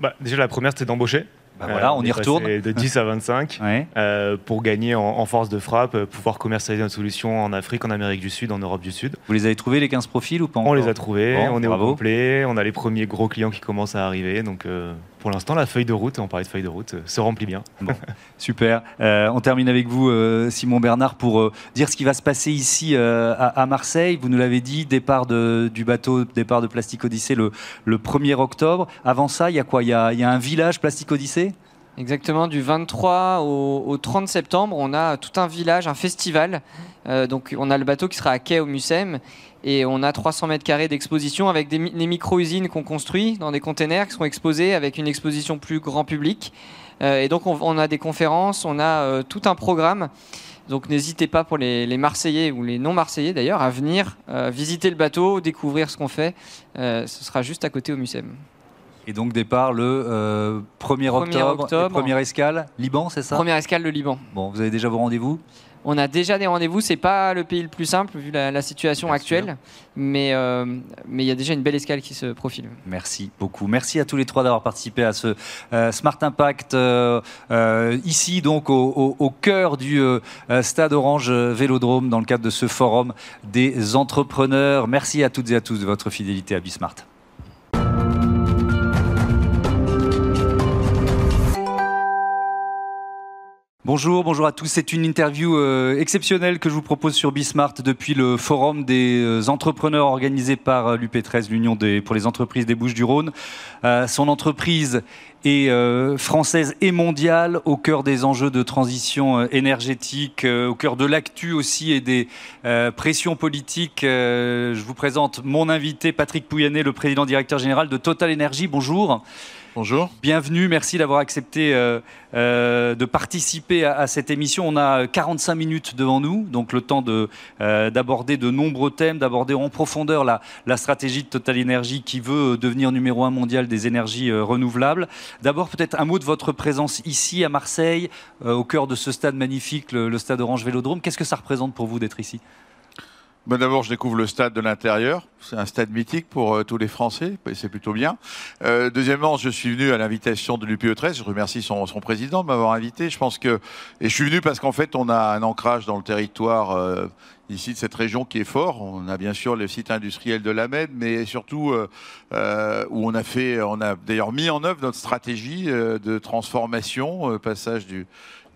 Bah, déjà, la première, c'était d'embaucher. Bah voilà, on, y retourne. De 10 à 25 euh, pour gagner en, force de frappe, euh, pouvoir commercialiser notre solution en Afrique, en Amérique du Sud, en Europe du Sud. Vous les avez trouvés les 15 profils ou pas On les a trouvés, on est au complet, on a les premiers gros clients qui commencent à arriver. Donc euh, pour l'instant, la feuille de route, on parlait de feuille de route, se remplit bien. [laughs] super. on termine avec vous, Simon Bernard, pour dire ce qui va se passer ici à, Marseille. Vous nous l'avez dit, départ de, du bateau, départ de Plastic Odyssée le, le 1er octobre. Avant ça, il y a quoi? Il y a, y a un village Plastic Odyssée? Exactement, du 23 au, 30 septembre, on a tout un village, un festival. Euh, donc on a le bateau qui sera à quai au Mucem et on a 300 mètres carrés d'exposition avec des, micro-usines qu'on construit dans des containers qui seront exposés avec une exposition plus grand public. Euh, et donc on, a des conférences, on a euh, tout un programme. Donc n'hésitez pas pour les, les, Marseillais ou les non-Marseillais d'ailleurs à venir visiter le bateau, découvrir ce qu'on fait. ce sera juste à côté au Mucem. Et donc départ le 1er euh, octobre, première escale, Liban, c'est ça? Première escale, le Liban. Bon, vous avez déjà vos rendez-vous? On a déjà des rendez-vous, c'est pas le pays le plus simple vu la, situation actuelle, mais euh, mais il y a déjà une belle escale qui se profile. Merci beaucoup. Merci à tous les trois d'avoir participé à ce euh, Smart Impact ici donc au, au cœur du Stade Orange Vélodrome dans le cadre de ce forum des entrepreneurs. Merci à toutes et à tous de votre fidélité à Bismart. Bonjour, bonjour à tous. C'est une interview euh, exceptionnelle que je vous propose sur Bismart depuis le forum des euh, entrepreneurs organisé par euh, l'UP13, l'Union pour les entreprises des Bouches-du-Rhône. son entreprise est française et mondiale, au cœur des enjeux de transition énergétique, au cœur de l'actu aussi et des pressions politiques. je vous présente mon invité, Patrick Pouyanné, le président directeur général de Total Energy. Bonjour. Bonjour. Bienvenue, merci d'avoir accepté euh, euh, de participer à, cette émission. On a 45 minutes devant nous, donc le temps euh, d'aborder de, nombreux thèmes, d'aborder en profondeur la, la, stratégie de Total Energy qui veut devenir numéro un mondial des énergies renouvelables. D'abord, peut-être un mot de votre présence ici à Marseille, au cœur de ce stade magnifique, le stade Orange Vélodrome. Qu'est-ce que ça représente pour vous d'être ici? Ben, d'abord, je découvre le stade de l'intérieur. C'est un stade mythique pour euh, tous les Français, et c'est plutôt bien. Euh, deuxièmement, je suis venu à l'invitation de l'UPE 13. Je remercie son, son président de m'avoir invité. Je pense que et je suis venu parce qu'en fait, on a un ancrage dans le territoire euh, ici de cette région qui est fort. On a bien sûr le site industriel de l'AMED, mais surtout euh, euh, où on a fait, on a d'ailleurs mis en œuvre notre stratégie de transformation, passage du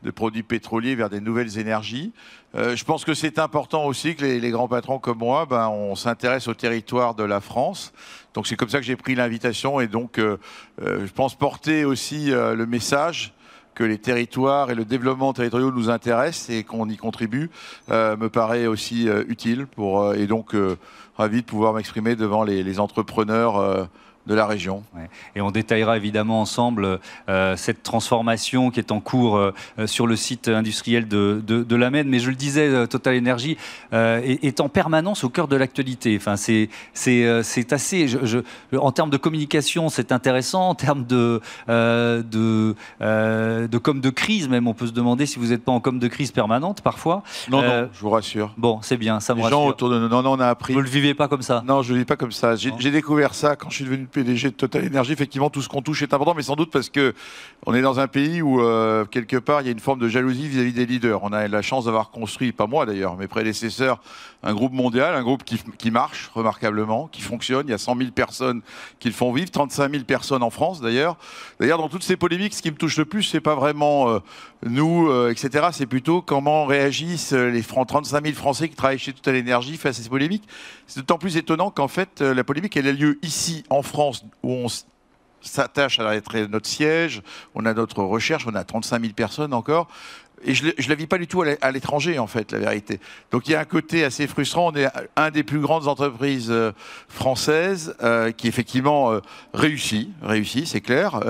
de produits pétroliers vers des nouvelles énergies. Euh, je pense que c'est important aussi que les, grands patrons comme moi, ben, on s'intéresse au territoire de la France. Donc c'est comme ça que j'ai pris l'invitation et donc euh, euh, je pense porter aussi le message que les territoires et le développement territorial nous intéressent et qu'on y contribue me paraît aussi utile pour et donc ravi de pouvoir m'exprimer devant les, les entrepreneurs de la région. Et on détaillera évidemment ensemble euh, cette transformation qui est en cours euh, sur le site industriel de, de, de l'AMED. Mais je le disais, euh, Total Energy est, en permanence au cœur de l'actualité. Enfin, c'est, c'est, assez. Je, en termes de communication, c'est intéressant. En termes de, de, de com de crise, même, on peut se demander si vous n'êtes pas en com de crise permanente parfois. Non, non, je vous rassure. Bon, c'est bien, ça me Les gens autour de nous, non, non, on a appris. Vous ne le vivez pas comme ça Non, je ne le vis pas comme ça. J'ai, j'ai découvert ça quand je suis devenu PDG de Total Energy, effectivement, tout ce qu'on touche est important, mais sans doute parce que on est dans un pays où, euh, quelque part, il y a une forme de jalousie vis-à-vis des leaders. On a la chance d'avoir construit, pas moi d'ailleurs, mes prédécesseurs, un groupe mondial, un groupe qui, marche remarquablement, qui fonctionne. Il y a 100 000 personnes qui le font vivre, 35 000 personnes en France d'ailleurs. D'ailleurs, dans toutes ces polémiques, ce qui me touche le plus, c'est pas vraiment euh, nous, euh, etc. C'est plutôt comment réagissent les 35 000 Français qui travaillent chez Total Energy face à ces polémiques. C'est d'autant plus étonnant qu'en fait, la polémique, elle a lieu ici, en France, où on s'attache à être notre siège, on a notre recherche, on a 35 000 personnes encore. Et je ne la vis pas du tout à l'étranger, en fait, la vérité. Donc il y a un côté assez frustrant. On est un des plus grandes entreprises euh, françaises euh, qui, effectivement, euh, réussit, réussit c'est clair,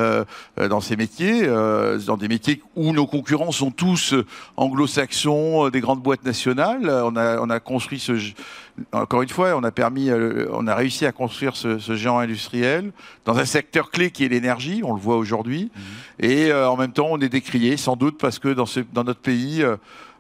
dans ces métiers, dans des métiers où nos concurrents sont tous anglo-saxons, des grandes boîtes nationales. On a construit ce encore une fois, on a permis, euh, on a réussi à construire ce, géant industriel dans un secteur clé qui est l'énergie. On le voit aujourd'hui. Mhm. Et euh, en même temps, on est décrié, sans doute parce que dans, dans notre pays, euh,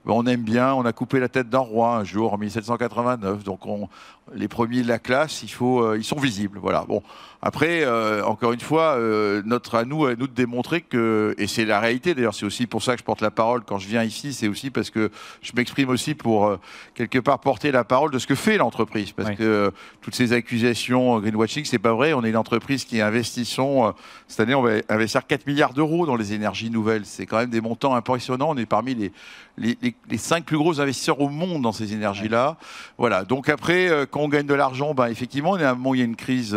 on aime bien. On a coupé la tête d'un roi un jour en 1789. Donc, on, les premiers de la classe, il faut, ils sont visibles. Voilà. Bon. Après, euh, encore une fois, euh, notre à nous, à nous de démontrer que, et c'est la réalité d'ailleurs, c'est aussi pour ça que je porte la parole quand je viens ici, c'est aussi parce que je m'exprime aussi pour euh, quelque part porter la parole de ce que fait l'entreprise, parce que toutes ces accusations greenwashing, c'est pas vrai. On est une entreprise qui investissons cette année, on va investir 4 milliards d'euros dans les énergies nouvelles. C'est quand même des montants impressionnants. On est parmi les les, les, les, cinq plus gros investisseurs au monde dans ces énergies-là. Voilà. Donc après, quand on gagne de l'argent, ben effectivement, on est à un moment où il y a une crise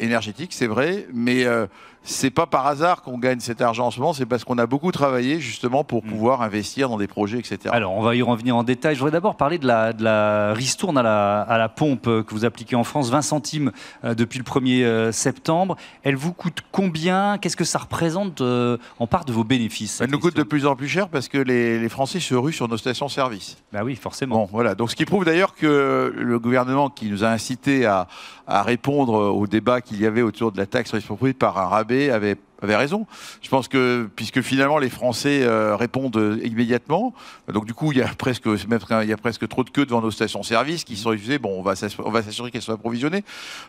énergétique, c'est vrai, mais euh, c'est pas par hasard qu'on gagne cet argent en ce moment, c'est parce qu'on a beaucoup travaillé justement pour mm. pouvoir investir dans des projets, etc. Alors, on va y revenir en détail. Je voudrais d'abord parler de la, de la ristourne à la, à la, pompe que vous appliquez en France, 20 centimes euh, depuis le 1er euh, septembre. Elle vous coûte combien? Qu'est-ce que ça représente en part de vos bénéfices Elle nous coûte de plus en plus cher parce que les, les Français se ruent sur nos stations-service. Bah oui, forcément. Bon, voilà. Donc, ce qui prouve d'ailleurs que le gouvernement qui nous a incité à, à répondre au débat qu'il y avait autour de la taxe sur les propriétés par un rabais avait raison. Je pense que puisque finalement les Français euh, répondent immédiatement, donc du coup il y a presque il y a presque trop de queues devant nos stations-service qui sont refusées. Bon, on va s'assurer qu'elles soient approvisionnées.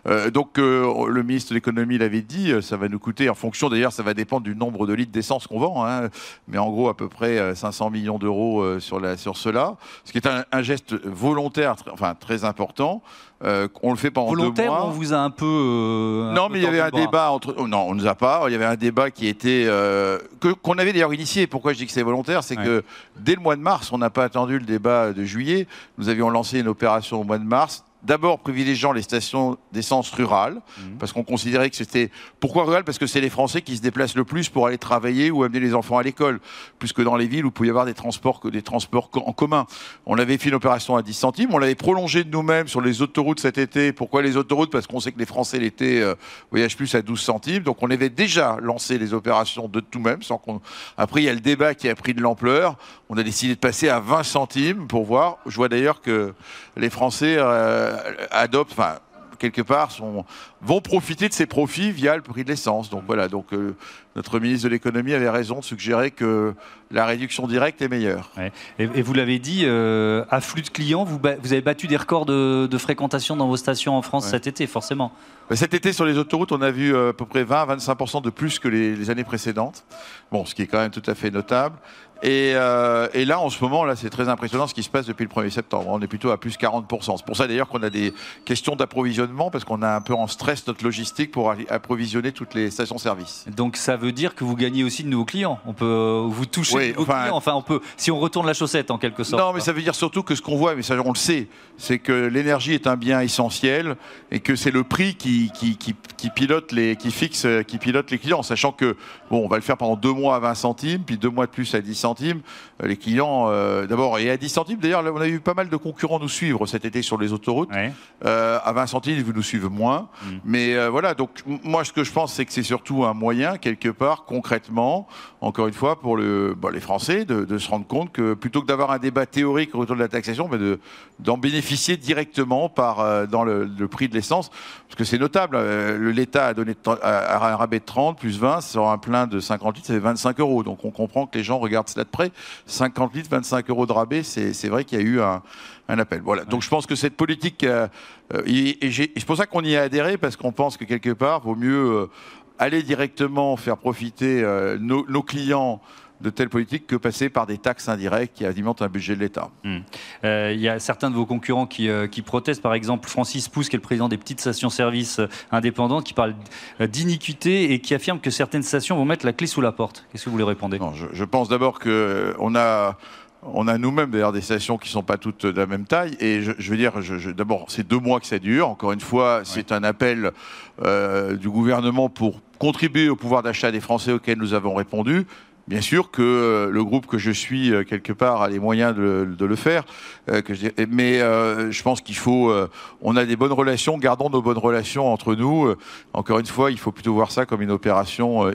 Euh, donc euh, le ministre de l'économie l'avait dit, ça va nous coûter en fonction d'ailleurs, ça va dépendre du nombre de litres d'essence qu'on vend, hein, mais en gros à peu près 500 millions d'euros sur cela, ce qui est un, un geste volontaire, enfin très important. Euh, on le fait pendant Volontaire, deux mois. on vous a un peu. Euh, non, mais il y avait un débat entre. Non, on nous a pas. Il y avait un débat qui était euh, que qu'on avait d'ailleurs initié. Pourquoi je dis que c'est volontaire, c'est que dès le mois de mars, on n'a pas attendu le débat de juillet. Nous avions lancé une opération au mois de mars d'abord privilégiant les stations d'essence rurales, mhm. parce qu'on considérait que c'était... Pourquoi rural Parce que c'est les Français qui se déplacent le plus pour aller travailler ou amener les enfants à l'école, plus que dans les villes où il pouvait y avoir des transports, des transports en commun. On avait fait une opération à 10 centimes, on l'avait prolongée de nous-mêmes sur les autoroutes cet été. Pourquoi les autoroutes? Parce qu'on sait que les Français l'été euh, voyagent plus à 12 centimes. Donc on avait déjà lancé les opérations de nous-mêmes. Sans qu'on... Après, il y a le débat qui a pris de l'ampleur. On a décidé de passer à 20 centimes pour voir. Je vois d'ailleurs que les Français... Euh, adoptent, enfin, quelque part, sont, vont profiter de ces profits via le prix de l'essence. Donc voilà, donc euh, notre ministre de l'économie avait raison de suggérer que la réduction directe est meilleure. Et, vous l'avez dit, euh, afflux de clients, vous, vous, avez battu des records de, fréquentation dans vos stations en France cet été, forcément. Cet été, sur les autoroutes, on a vu à peu près 20-25% de plus que les, les, années précédentes. Bon, ce qui est quand même tout à fait notable. Euh, et, là, en ce moment, là, c'est très impressionnant ce qui se passe depuis le 1er septembre. On est plutôt à plus 40%. C'est pour ça d'ailleurs qu'on a des questions d'approvisionnement parce qu'on a un peu en stress notre logistique pour approvisionner toutes les stations-service. Donc ça veut dire que vous gagnez aussi de nouveaux clients. On peut vous toucher de nouveaux clients. Enfin, on peut, si on retourne la chaussette en quelque sorte. Non, mais ça veut dire surtout que ce qu'on voit, mais ça on le sait, c'est que l'énergie est un bien essentiel et que c'est le prix qui, qui, qui, pilote les, qui fixe, qui pilote les clients, sachant que bon, on va le faire pendant deux mois à 20 centimes, puis deux mois de plus à 10 centimes. Euh, les clients, euh, d'abord, et à 10 centimes. D'ailleurs, on a eu pas mal de concurrents nous suivre cet été sur les autoroutes. Euh, à 20 centimes, vous nous suivez moins. Mm. Mais voilà, donc moi, ce que je pense, c'est que c'est surtout un moyen, quelque part, concrètement, encore une fois, pour le, les Français, de, se rendre compte que plutôt que d'avoir un débat théorique autour de la taxation, mais d'en bénéficier directement par, dans le, prix de l'essence. Parce que c'est notable, l'État a donné un rabais de 30 plus 20, sur un plein de 58, ça fait 25 euros. Donc on comprend que les gens regardent cela de près. 50 litres, 25 euros de rabais, c'est vrai qu'il y a eu un, appel. Voilà. Donc je pense que cette politique, euh, euh, et, c'est pour ça qu'on y a adhéré, parce qu'on pense que quelque part, vaut mieux euh, aller directement faire profiter nos, clients de telles politiques que passer par des taxes indirectes qui alimentent un budget de l'État. Hmm. Il y a certains de vos concurrents qui, qui, protestent, par exemple Francis Pousse, qui est le président des petites stations-service indépendantes, qui parle d'iniquité et qui affirme que certaines stations vont mettre la clé sous la porte. Qu'est-ce que vous lui répondez? Je, je, pense d'abord qu'on a on a nous-mêmes d'ailleurs des stations qui ne sont pas toutes de la même taille. Et je, veux dire, d'abord, c'est deux mois que ça dure. Encore une fois, c'est un appel euh, du gouvernement pour contribuer au pouvoir d'achat des Français auxquels nous avons répondu. Bien sûr que euh, le groupe que je suis, euh, quelque part, a les moyens de, le faire. mais je pense qu'il faut... on a des bonnes relations, gardons nos bonnes relations entre nous. encore une fois, il faut plutôt voir ça comme une opération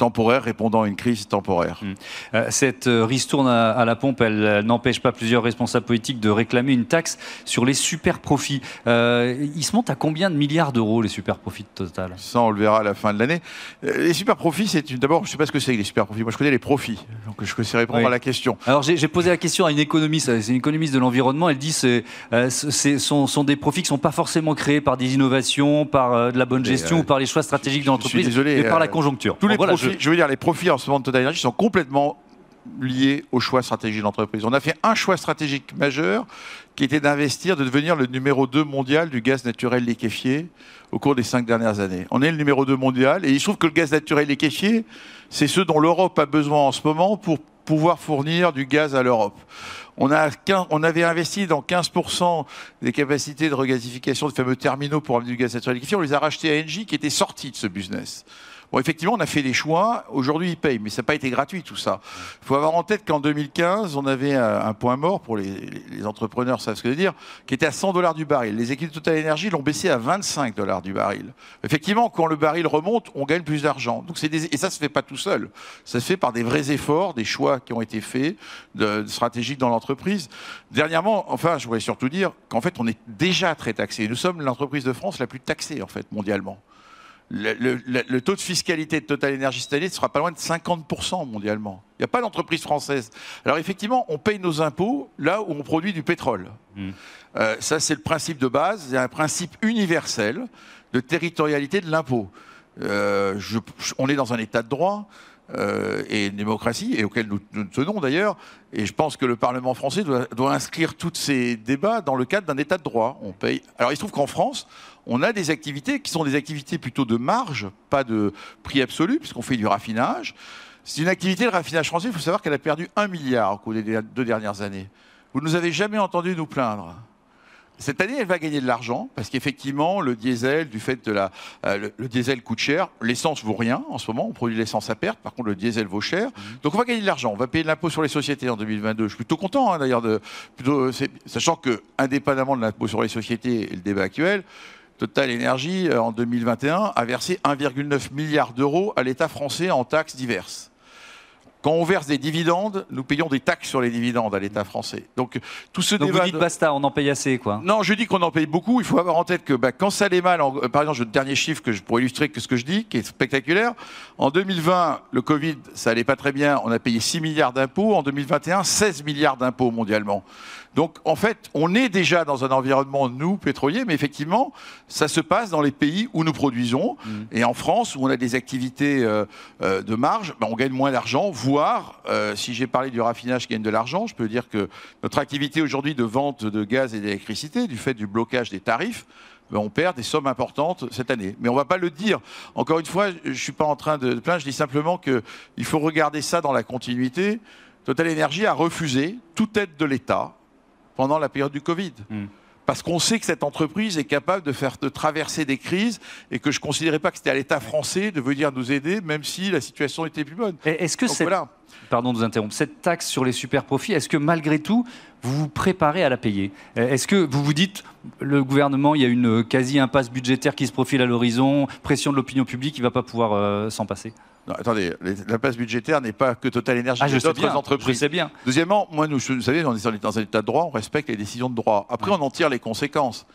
temporaire répondant à une crise temporaire. Hum. Euh, cette euh, ristourne à, la pompe, elle, n'empêche pas plusieurs responsables politiques de réclamer une taxe sur les super profits. Euh, ils se montent à combien de milliards d'euros les super profits total? Ça, on le verra à la fin de l'année. Les super profits, c'est d'abord, je ne sais pas ce que c'est les super profits. Moi, je connais les profits, donc je sais répondre à la question. Alors, j'ai posé la question à une économiste. C'est une économiste de l'environnement. Elle dit que ce sont, sont, des profits qui ne sont pas forcément créés par des innovations, par de la bonne gestion ou par les choix stratégiques de l'entreprise, mais par la conjoncture. Tous les profits je veux dire, les profits en ce moment de Total Energy sont complètement liés au choix stratégique de l'entreprise. On a fait un choix stratégique majeur qui était d'investir, de devenir le numéro 2 mondial du gaz naturel liquéfié au cours des cinq dernières années. On est le numéro 2 mondial et il se trouve que le gaz naturel liquéfié, c'est ce dont l'Europe a besoin en ce moment pour pouvoir fournir du gaz à l'Europe. On, avait investi dans 15% des capacités de regasification de fameux terminaux pour amener du gaz naturel liquéfié. On les a rachetés à Engie qui était sorti de ce business. Bon, effectivement, on a fait des choix. Aujourd'hui, ils payent, mais ça n'a pas été gratuit tout ça. Il faut avoir en tête qu'en 2015, on avait un point mort pour les, entrepreneurs, ça ce que je veux dire, qui était à 100 dollars du baril. Les équipes de Total Energy l'ont baissé à 25 dollars du baril. Effectivement, quand le baril remonte, on gagne plus d'argent. Donc des, et ça se fait pas tout seul. Ça se fait par des vrais efforts, des choix qui ont été faits, de, stratégiques dans l'entreprise. Dernièrement, enfin, je voudrais surtout dire qu'en fait, on est déjà très taxé. Nous sommes l'entreprise de France la plus taxée en fait mondialement le, taux de fiscalité de Total Energy cette année sera pas loin de 50% mondialement. Il n'y a pas d'entreprise française. Alors effectivement, on paye nos impôts là où on produit du pétrole. Hmm. Euh, ça, c'est le principe de base. C'est un principe universel de territorialité de l'impôt. Euh, on est dans un état de droit. Euh, et une démocratie, et auquel nous, tenons d'ailleurs. Et je pense que le Parlement français doit, doit inscrire tous ces débats dans le cadre d'un état de droit. On paye. Alors il se trouve qu'en France, on a des activités qui sont des activités plutôt de marge, pas de prix absolu, puisqu'on fait du raffinage. C'est une activité, le raffinage français, il faut savoir qu'elle a perdu un milliard au cours des deux dernières années. Vous ne nous avez jamais entendu nous plaindre. Cette année, elle va gagner de l'argent parce qu'effectivement, le diesel, du fait de la, euh, le, diesel coûte cher. L'essence vaut rien en ce moment. On produit l'essence à perte. Par contre, le diesel vaut cher. Mhm. Donc, on va gagner de l'argent. On va payer de l'impôt sur les sociétés en 2022. Je suis plutôt content, hein, d'ailleurs, de, sachant que, indépendamment de l'impôt sur les sociétés et le débat actuel, Total Energy, euh, en 2021, a versé 1,9 milliard d'euros à l'État français en taxes diverses. Quand on verse des dividendes, nous payons des taxes sur les dividendes à l'État français. Donc tout ce Donc vous dites basta, on en paye assez, quoi. Non, je dis qu'on en paye beaucoup. Il faut avoir en tête que bah, quand ça allait mal, euh, par exemple, le dernier chiffre que je pourrais illustrer que ce que je dis, qui est spectaculaire. En 2020, le Covid, ça allait pas très bien. On a payé 6 milliards d'impôts. En 2021, 16 milliards d'impôts mondialement. Donc en fait, on est déjà dans un environnement, nous, pétrolier, mais effectivement, ça se passe dans les pays où nous produisons. Mm. Et en France, où on a des activités euh, euh, de marge, ben, on gagne moins d'argent, voire, euh, si j'ai parlé du raffinage qui gagne de l'argent, je peux dire que notre activité aujourd'hui de vente de gaz et d'électricité, du fait du blocage des tarifs, ben, on perd des sommes importantes cette année. Mais on ne va pas le dire. Encore une fois, je ne suis pas en train de plaindre, je dis simplement qu'il faut regarder ça dans la continuité. Total Energy a refusé toute aide de l'État pendant la période du Covid. Hmm. Parce qu'on sait que cette entreprise est capable de faire de traverser des crises et que je ne considérais pas que c'était à l'État français de venir nous aider, même si la situation était plus bonne. Est-ce que c'est pardon de vous interrompre, cette taxe sur les super profits, est-ce que malgré tout, vous vous préparez à la payer? Est-ce que vous vous dites, le gouvernement, il y a une quasi-impasse budgétaire qui se profile à l'horizon, pression de l'opinion publique, il ne va pas pouvoir euh, s'en passer? Non, attendez, l'impasse budgétaire n'est pas que Total Énergie, ah, d'autres entreprises. Je sais bien. Deuxièmement, moi, nous, vous savez, on est dans un état de droit, on respecte les décisions de droit. Après, on en tire les conséquences.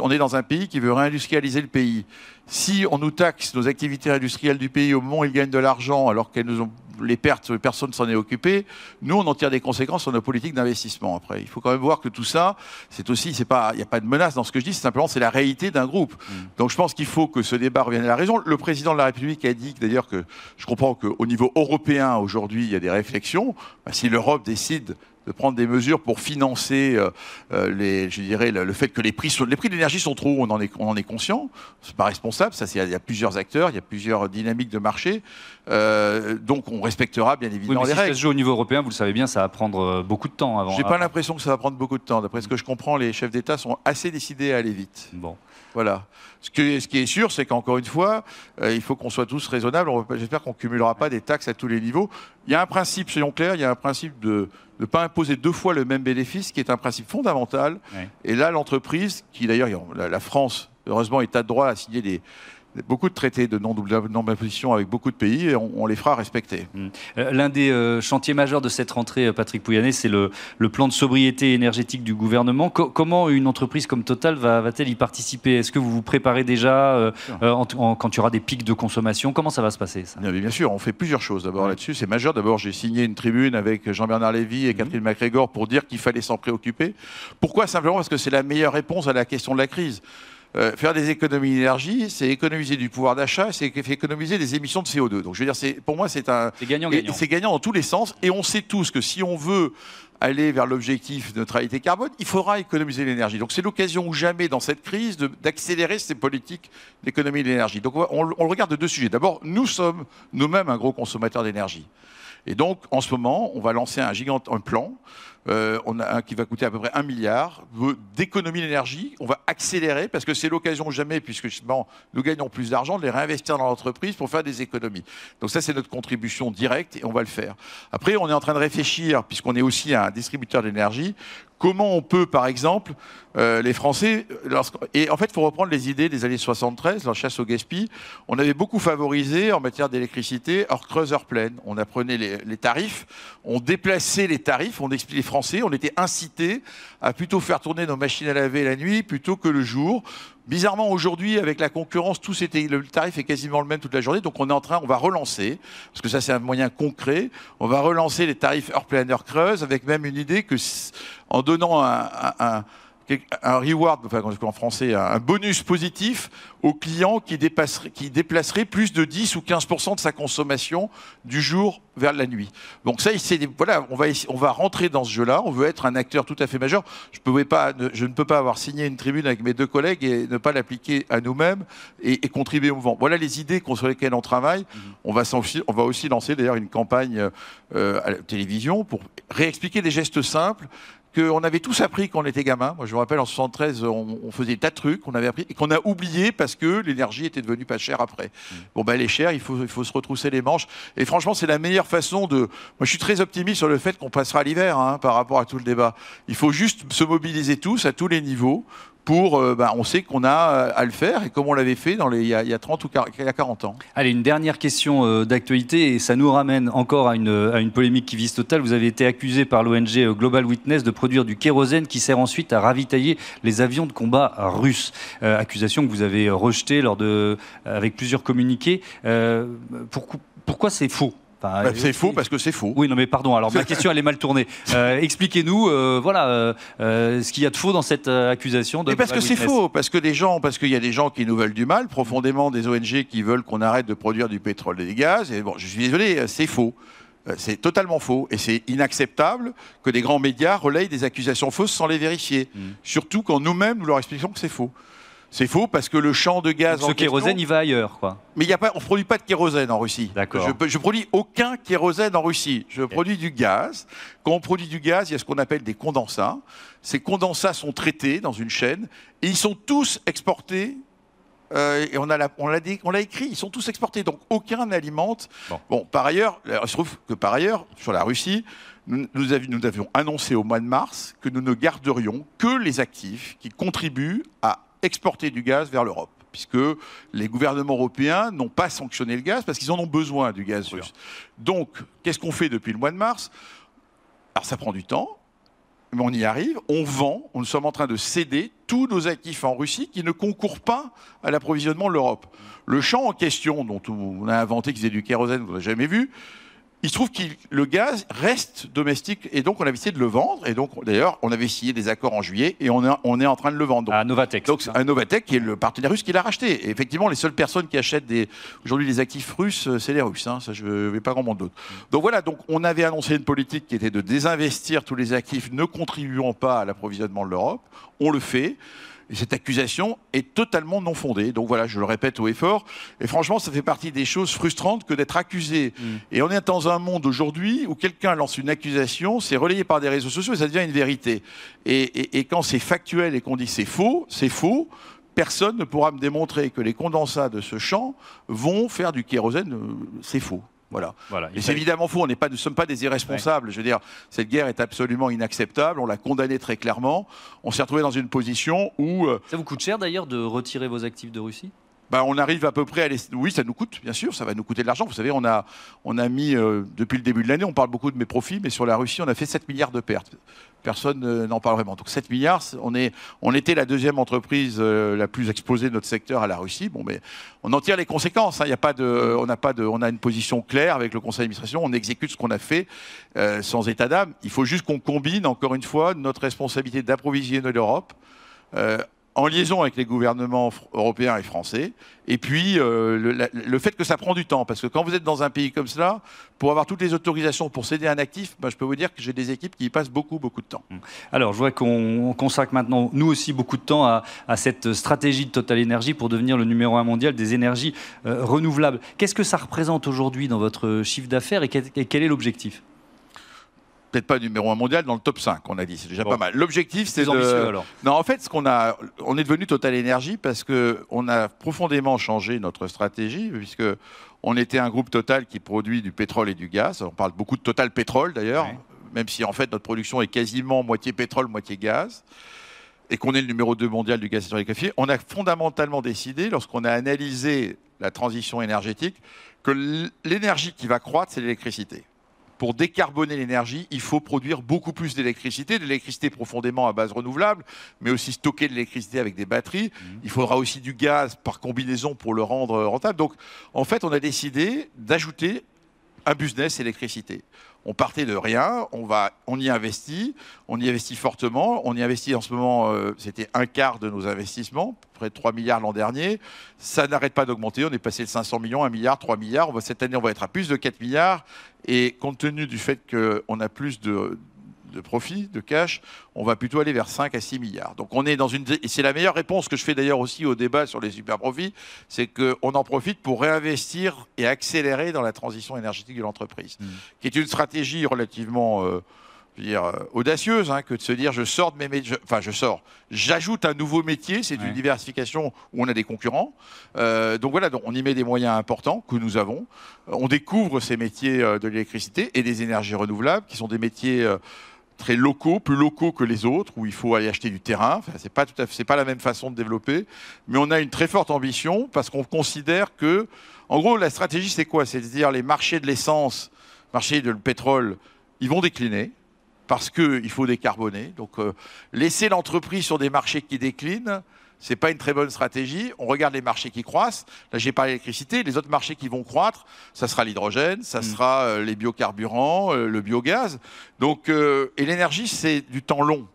On est dans un pays qui veut réindustrialiser le pays. Si on nous taxe nos activités industrielles du pays au moment où ils gagnent de l'argent, alors qu'elles nous ont les pertes, personne s'en est occupé. Nous, on en tire des conséquences sur nos politiques d'investissement. Après, il faut quand même voir que tout ça, c'est aussi, c'est pas, il n'y a pas de menace dans ce que je dis. C'est simplement, c'est la réalité d'un groupe. Mm. Donc, je pense qu'il faut que ce débat revienne à la raison. Le président de la République a dit, d'ailleurs, que je comprends qu'au niveau européen aujourd'hui, il y a des réflexions. Bah, si l'Europe décide de prendre des mesures pour financer euh, euh, les, je dirais, le, fait que les prix, les prix de l'énergie sont trop hauts, on en est, on en est conscient. C'est pas responsable. Ça, il y a plusieurs acteurs, il y a plusieurs dynamiques de marché. Euh, donc, on respectera bien évidemment les si règles. Ça se joue au niveau européen, vous le savez bien, ça va prendre beaucoup de temps avant. J'ai pas l'impression que ça va prendre beaucoup de temps. D'après ce que je comprends, les chefs d'État sont assez décidés à aller vite. Bon. Voilà. Ce, ce, qui est sûr, c'est qu'encore une fois, euh, il faut qu'on soit tous raisonnables. J'espère qu'on ne cumulera pas des taxes à tous les niveaux. Il y a un principe, soyons clairs, il y a un principe de ne pas imposer deux fois le même bénéfice, qui est un principe fondamental. Et là, l'entreprise, qui d'ailleurs, la, France, heureusement, État de droit, a signé des, beaucoup de traités de non-imposition avec beaucoup de pays et on, les fera respecter. Mmh. Euh, l'un des euh, chantiers majeurs de cette rentrée, euh, Patrick Pouyanné, c'est le, plan de sobriété énergétique du gouvernement. comment une entreprise comme Total va-t-elle y participer? Est-ce que vous vous préparez déjà quand il y aura des pics de consommation? Comment ça va se passer ça? Bien, sûr, on fait plusieurs choses d'abord là-dessus. C'est majeur. D'abord, j'ai signé une tribune avec Jean-Bernard Lévy et mmh. Catherine MacGregor pour dire qu'il fallait s'en préoccuper. Pourquoi? Simplement parce que c'est la meilleure réponse à la question de la crise. Euh, faire des économies d'énergie, c'est économiser du pouvoir d'achat, c'est économiser des émissions de CO2. Donc je veux dire, pour moi, c'est un. C'est gagnant-gagnant. C'est gagnant dans tous les sens. Et on sait tous que si on veut aller vers l'objectif de neutralité carbone, il faudra économiser l'énergie. Donc c'est l'occasion ou jamais dans cette crise d'accélérer ces politiques d'économie de l'énergie. Donc on, le regarde de deux sujets. D'abord, nous sommes nous-mêmes un gros consommateur d'énergie. Et donc en ce moment, on va lancer un gigant plan euh, qui va coûter à peu près un milliard d'économie d'énergie. On va accélérer parce que c'est l'occasion jamais, puisque nous gagnons plus d'argent, de les réinvestir dans l'entreprise pour faire des économies. Donc ça, c'est notre contribution directe et on va le faire. Après, on est en train de réfléchir, puisqu'on est aussi un distributeur d'énergie, comment on peut, par exemple, euh, les Français, et en fait, il faut reprendre les idées des années 73, la chasse au gaspillage. On avait beaucoup favorisé en matière d'électricité hors creuse, heure pleine. On apprenait les, tarifs, on déplaçait les tarifs, on expliquait les Français, on était incités à plutôt faire tourner nos machines à laver la nuit plutôt que le jour. Bizarrement, aujourd'hui, avec la concurrence, tout le tarif est quasiment le même toute la journée. Donc, on est en train, on va relancer, parce que ça, c'est un moyen concret. On va relancer les tarifs heure pleine, heure creuse, avec même une idée que, en donnant un reward, enfin en français, un bonus positif au client qui, qui déplacerait plus de 10 ou 15% de sa consommation du jour vers la nuit. Donc ça, voilà, on va, on va rentrer dans ce jeu-là, on veut être un acteur tout à fait majeur. Je, pouvais pas, je ne peux pas avoir signé une tribune avec mes deux collègues et ne pas l'appliquer à nous-mêmes et, contribuer au mouvement. Voilà les idées sur lesquelles on travaille. Mm-hmm. On, va on va aussi lancer d'ailleurs une campagne euh, à la télévision pour réexpliquer des gestes simples qu'on avait tous appris quand on était gamin. Moi, je me rappelle, en 73, on, faisait des tas de trucs qu'on avait appris et qu'on a oublié parce que l'énergie était devenue pas chère après. Mm. Bon, ben, elle est chère, il faut, il faut se retrousser les manches. Et franchement, c'est la meilleure façon de. Moi, je suis très optimiste sur le fait qu'on passera l'hiver hein, par rapport à tout le débat. Il faut juste se mobiliser tous à tous les niveaux pour, euh, bah, on sait qu'on a euh, à le faire et comme on l'avait fait il, y a, 30 ou 40, il y a 40 ans. Allez, une dernière question euh, d'actualité et ça nous ramène encore à une, polémique qui vise Total. Vous avez été accusé par l'ONG Global Witness de produire du kérosène qui sert ensuite à ravitailler les avions de combat russes. accusation que vous avez rejetée lors de, avec plusieurs communiqués. pourquoi c'est faux? Bah, c'est faux parce que c'est faux. Oui, non, mais pardon. Alors ma [laughs] question elle est mal tournée. Euh, expliquez-nous, euh, voilà, euh, ce qu'il y a de faux dans cette accusation. De parce que c'est faux, parce que des gens, parce qu'il y a des gens qui nous veulent du mal, profondément des ONG qui veulent qu'on arrête de produire du pétrole et des gaz. Et bon, je suis désolé, c'est faux. C'est totalement faux et c'est inacceptable que des grands médias relayent des accusations fausses sans les vérifier. Mm. Surtout quand nous-mêmes nous leur expliquons que c'est faux. C'est faux parce que le champ de gaz. Donc ce kérosène, il va ailleurs, quoi. Mais il y a pas, on ne produit pas de kérosène en Russie. D'accord. Je, je produis aucun kérosène en Russie. Je produis du gaz. Quand on produit du gaz, il y a ce qu'on appelle des condensats. Ces condensats sont traités dans une chaîne et ils sont tous exportés euh, et on l'a on l'a écrit, ils sont tous exportés, donc aucun n'alimente. Bon. par ailleurs, il se trouve que par ailleurs, sur la Russie, nous, avions, nous, avions, annoncé au mois de mars que nous ne garderions que les actifs qui contribuent à exporter du gaz vers l'Europe puisque les gouvernements européens n'ont pas sanctionné le gaz parce qu'ils en ont besoin du gaz russe. Donc, qu'est-ce qu'on fait depuis le mois de mars? Alors, ça prend du temps, mais on y arrive. On vend, nous sommes en train de céder tous nos actifs en Russie qui ne concourent pas à l'approvisionnement de l'Europe. Le champ en question, dont on a inventé qu'ils aient du kérosène, vous n'avez jamais vu, il se trouve que le gaz reste domestique et donc on a essayé de le vendre. Et donc d'ailleurs, on avait signé des accords en juillet et on est, on est en train de le vendre. à Novatec. Donc à Novatec qui est le partenaire russe qui l'a racheté. Et effectivement, les seules personnes qui achètent des aujourd'hui les actifs russes, euh, c'est les Russes. Hein. ça, je ne vais pas grand monde d'autres. Donc voilà. Donc on avait annoncé une politique qui était de désinvestir tous les actifs ne contribuant pas à l'approvisionnement de l'Europe. On le fait. Et cette accusation est totalement non fondée. Donc voilà, je le répète haut et fort. Et franchement, ça fait partie des choses frustrantes que d'être accusé. Mm. Et on est dans un monde aujourd'hui où quelqu'un lance une accusation, c'est relayé par des réseaux sociaux et ça devient une vérité. Et, quand c'est factuel et qu'on dit c'est faux, c'est faux personne ne pourra me démontrer que les condensats de ce champ vont faire du kérosène. Euh, c'est faux. Voilà. Et c'est évidemment faux. On pas, nous ne sommes pas des irresponsables. Je veux dire, cette guerre est absolument inacceptable. On l'a condamnée très clairement. On s'est retrouvé dans une position où. Euh, ça vous coûte cher d'ailleurs de retirer vos actifs de Russie? Bah, on arrive à peu près à Oui, ça nous coûte, bien sûr, ça va nous coûter de l'argent. Vous savez, on a, on a mis, euh, depuis le début de l'année, on parle beaucoup de mes profits, mais sur la Russie, on a fait 7 milliards de pertes. Personne euh, n'en parle vraiment. Donc 7 milliards, on, est, on était la deuxième entreprise euh, la plus exposée de notre secteur à la Russie. Bon, mais on en tire les conséquences. Hein. A pas de, on, a pas de, on a une position claire avec le conseil d'administration, on exécute ce qu'on a fait sans état d'âme. Il faut juste qu'on combine, encore une fois, notre responsabilité d'approvisionner l'Europe en liaison avec les gouvernements européens et français, et puis euh, le, fait que ça prend du temps, parce que quand vous êtes dans un pays comme cela, pour avoir toutes les autorisations pour céder un actif, bah, je peux vous dire que j'ai des équipes qui y passent beaucoup, beaucoup de temps. Mmh. Alors, je vois qu'on consacre maintenant, nous aussi, beaucoup de temps à, cette stratégie de Total Energy pour devenir le numéro un mondial des énergies euh, renouvelables. Qu'est-ce que ça représente aujourd'hui dans votre chiffre d'affaires et quel est l'objectif? Peut-être pas numéro un mondial, dans le top 5, on a dit. C'est déjà pas mal. L'objectif, c'est de. Non, en fait, ce qu'on a, on est devenu Total Energy parce que on a profondément changé notre stratégie, puisque on était un groupe Total qui produit du pétrole et du gaz. On parle beaucoup de Total Pétrole d'ailleurs, même si en fait notre production est quasiment moitié pétrole, moitié gaz. Et qu'on est le numéro 2 mondial du gaz naturel liquéfié, on a fondamentalement décidé, lorsqu'on a analysé la transition énergétique, que l'énergie qui va croître, c'est l'électricité pour décarboner l'énergie, il faut produire beaucoup plus d'électricité, de l'électricité profondément à base renouvelable, mais aussi stocker de l'électricité avec des batteries. Mhm. Il faudra aussi du gaz par combinaison pour le rendre rentable. Donc, en fait, on a décidé d'ajouter un business électricité. On partait de rien, on, y investit, on y investit fortement, on y investit en ce moment, euh, c'était un quart de nos investissements, près de 3 milliards l'an dernier. Ça n'arrête pas d'augmenter, on est passé de 500 millions, 1 milliard, 3 milliards. cette année, on va être à plus de 4 milliards. Et compte tenu du fait qu'on a plus de, de profit, de cash, on va plutôt aller vers 5 à 6 milliards. Donc on est dans une... Et c'est la meilleure réponse que je fais d'ailleurs aussi au débat sur les super profits, c'est qu'on en profite pour réinvestir et accélérer dans la transition énergétique de l'entreprise, mmh. qui est une stratégie relativement... Euh, dire, euh, audacieuse hein, que de se dire je sors de mes métiers, enfin je sors, j'ajoute un nouveau métier, c'est une diversification où on a des concurrents. Euh, donc voilà, donc on y met des moyens importants que nous avons. on découvre ces métiers de l'électricité et des énergies renouvelables qui sont des métiers très locaux, plus locaux que les autres, où il faut aller acheter du terrain. Enfin, c'est pas la même façon de développer, mais on a une très forte ambition parce qu'on considère que, en gros, la stratégie c'est quoi? C'est de dire les marchés de l'essence, marchés de le pétrole, ils vont décliner parce qu'il faut décarboner. Donc, euh, laisser l'entreprise sur des marchés qui déclinent, c'est pas une très bonne stratégie. On regarde les marchés qui croissent. Là, j'ai parlé d'électricité. Les autres marchés qui vont croître, ça sera l'hydrogène, ça mm. sera euh, les biocarburants, euh, le biogaz. Donc, euh, et l'énergie, c'est du temps long.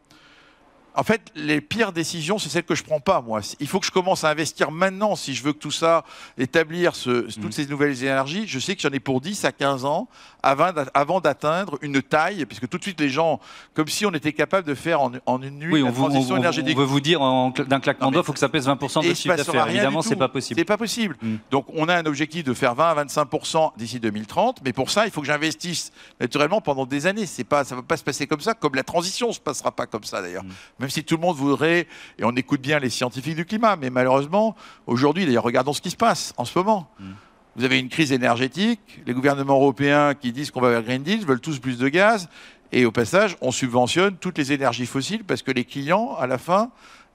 En fait, les pires décisions, c'est celles que je prends pas, moi. Il faut que je commence à investir maintenant si je veux que tout ça, établir toutes mm. ces nouvelles énergies. Je sais que j'en ai pour 10 à 15 ans avant d'atteindre une taille, puisque tout de suite, les gens, comme si on était capable de faire en, une nuit la transition énergétique. On veut vous dire d'un claquement doigts, il faut que ça pèse 20% de chiffre d'affaires. Évidemment, c'est pas possible. C'est pas possible. Mm. Donc, on a un objectif de faire 20 à 25% d'ici 2030, mais pour ça, il faut que j'investisse naturellement pendant des années. Pas, ça ne va pas se passer comme ça, comme la transition ne se passera pas comme ça d'ailleurs. Mm même si tout le monde voudrait, et on écoute bien les scientifiques du climat, mais malheureusement, aujourd'hui, d'ailleurs, regardons ce qui se passe en ce moment. Mm. Vous avez une crise énergétique, les gouvernements européens qui disent qu'on va vers Green Deal veulent tous plus de gaz, et au passage, on subventionne toutes les énergies fossiles parce que les clients, à la fin,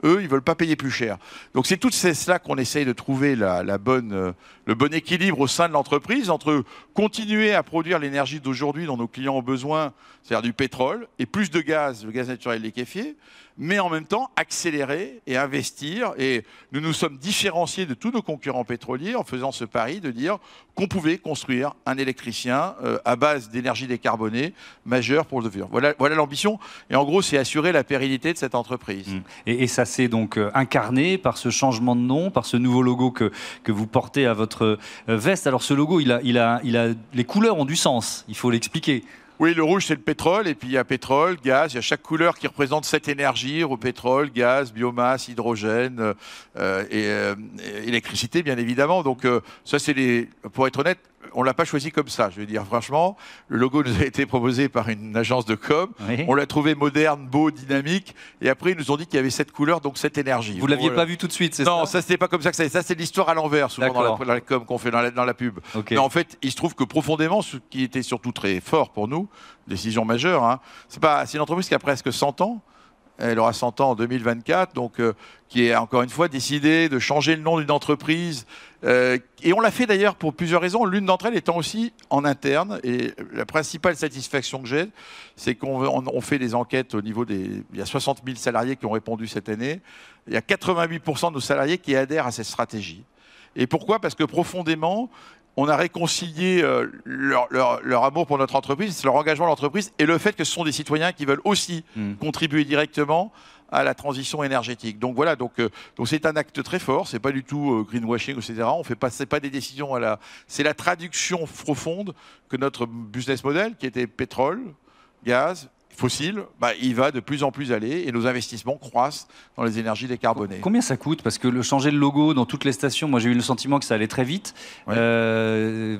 eux, ils veulent pas payer plus cher. Donc c'est tout cela qu'on essaye de trouver la, bonne, euh, le bon équilibre au sein de l'entreprise entre continuer à produire l'énergie d'aujourd'hui dont nos clients ont besoin, c'est-à-dire du pétrole, et plus de gaz, le gaz naturel liquéfié, mais en même temps accélérer et investir. Et nous nous sommes différenciés de tous nos concurrents pétroliers en faisant ce pari de dire qu'on pouvait construire un électricien euh, à base d'énergie décarbonée majeure pour le futur. Voilà, l'ambition. Et en gros, c'est assurer la pérennité de cette entreprise. Mmh. Et, ça s'est donc euh, incarné par ce changement de nom, par ce nouveau logo que, que vous portez à votre euh, veste. Alors ce logo, il a, il a, il a, les couleurs ont du sens, il faut l'expliquer. Oui, le rouge, c'est le pétrole, et puis il y a pétrole, gaz, il y a chaque couleur qui représente cette énergie, au pétrole, gaz, biomasse, hydrogène euh, et, euh, électricité, bien évidemment. Donc euh, ça, c'est les, pour être honnête, on l'a pas choisi comme ça. Je veux dire, franchement, le logo nous a été proposé par une agence de com. On l'a trouvé moderne, beau, dynamique. Et après, ils nous ont dit qu'il y avait cette couleur, donc cette énergie. Vous l'aviez pas vu tout de suite, c'est ça Non, ça c'était pas comme ça que ça. Ça c'est l'histoire à l'envers, souvent dans la, com qu'on fait dans la, pub. Mais en fait, il se trouve que profondément, ce qui était surtout très fort pour nous, décision majeure, hein, c'est pas, c'est une entreprise qui a presque 100 ans elle aura 100 ans en 2024, donc euh, qui a encore une fois décidé de changer le nom d'une entreprise. Euh, et on l'a fait d'ailleurs pour plusieurs raisons, l'une d'entre elles étant aussi en interne. Et la principale satisfaction que j'ai, c'est qu'on fait des enquêtes au niveau des... Il y a 60 000 salariés qui ont répondu cette année. Il y a 88% de nos salariés qui adhèrent à cette stratégie. Et pourquoi? Parce que profondément, on a réconcilié euh, leur, amour pour notre entreprise, leur engagement à l'entreprise et le fait que ce sont des citoyens qui veulent aussi hmm. contribuer directement à la transition énergétique. Donc voilà, donc euh, donc c'est un acte très fort. C'est pas du tout euh, greenwashing, etc. On fait pas, pas des décisions à la, c'est la traduction profonde que notre business model, qui était pétrole, gaz, fossile, bah, il va de plus en plus aller et nos investissements croissent dans les énergies décarbonées. Combien ça coûte Parce que le changer le logo dans toutes les stations, moi j'ai eu le sentiment que ça allait très vite. Euh,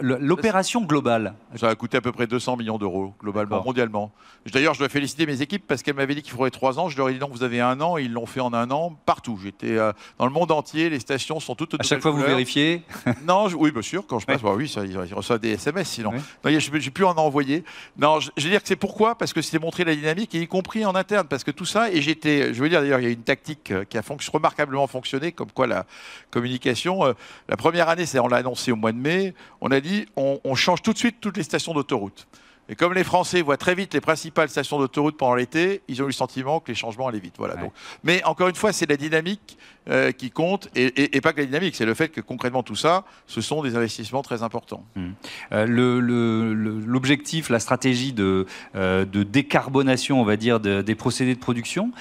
l'opération globale Ça a coûté à peu près 200 millions d'euros globalement, mondialement. D'ailleurs, je dois féliciter mes équipes parce qu'elles m'avaient dit qu'il faudrait trois ans. Je leur ai dit non, vous avez un an. ils l'ont fait en un an partout. J'étais euh, dans le monde entier. Les stations sont toutes. À chaque fois, vous vérifiez [laughs] Non, oui, bien sûr. Quand je passe, bah oui, ça, ils reçoivent des SMS sinon. Ouais. j'ai pu en envoyer. Non, je, je veux dire que c'est pourquoi parce que c'était montré la dynamique, y compris en interne, parce que tout ça, et j'étais, je veux dire d'ailleurs, il y a une tactique euh, qui a remarquablement fonctionné, comme quoi la communication, euh, la première année, on l'a annoncé au mois de mai, on a dit on change tout de suite toutes les stations d'autoroute. Et comme les Français voient très vite les principales stations d'autoroute pendant l'été, ils ont eu le sentiment que les changements allaient vite. Voilà. Donc, mais encore une fois, c'est la dynamique euh, qui compte, et, pas que la dynamique, c'est le fait que concrètement tout ça, ce sont des investissements très importants. Mmh. Euh, l'objectif, la stratégie de, euh, de, décarbonation, on va dire, des procédés de production,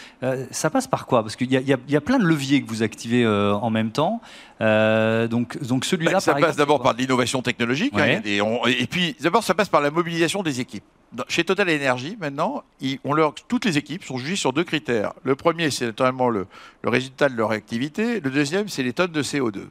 ça passe par quoi? Parce qu'il y, y, a plein de leviers que vous activez en même temps. Euh, donc, donc celui-là. Bah, ça passe d'abord par l'innovation technologique. Hein, et puis, d'abord, ça passe par la mobilisation des équipes. chez Total Energy, maintenant, on leur, toutes les équipes sont jugées sur deux critères. Le premier, c'est notamment le, le résultat de leur activité. Le deuxième, c'est les tonnes de CO2.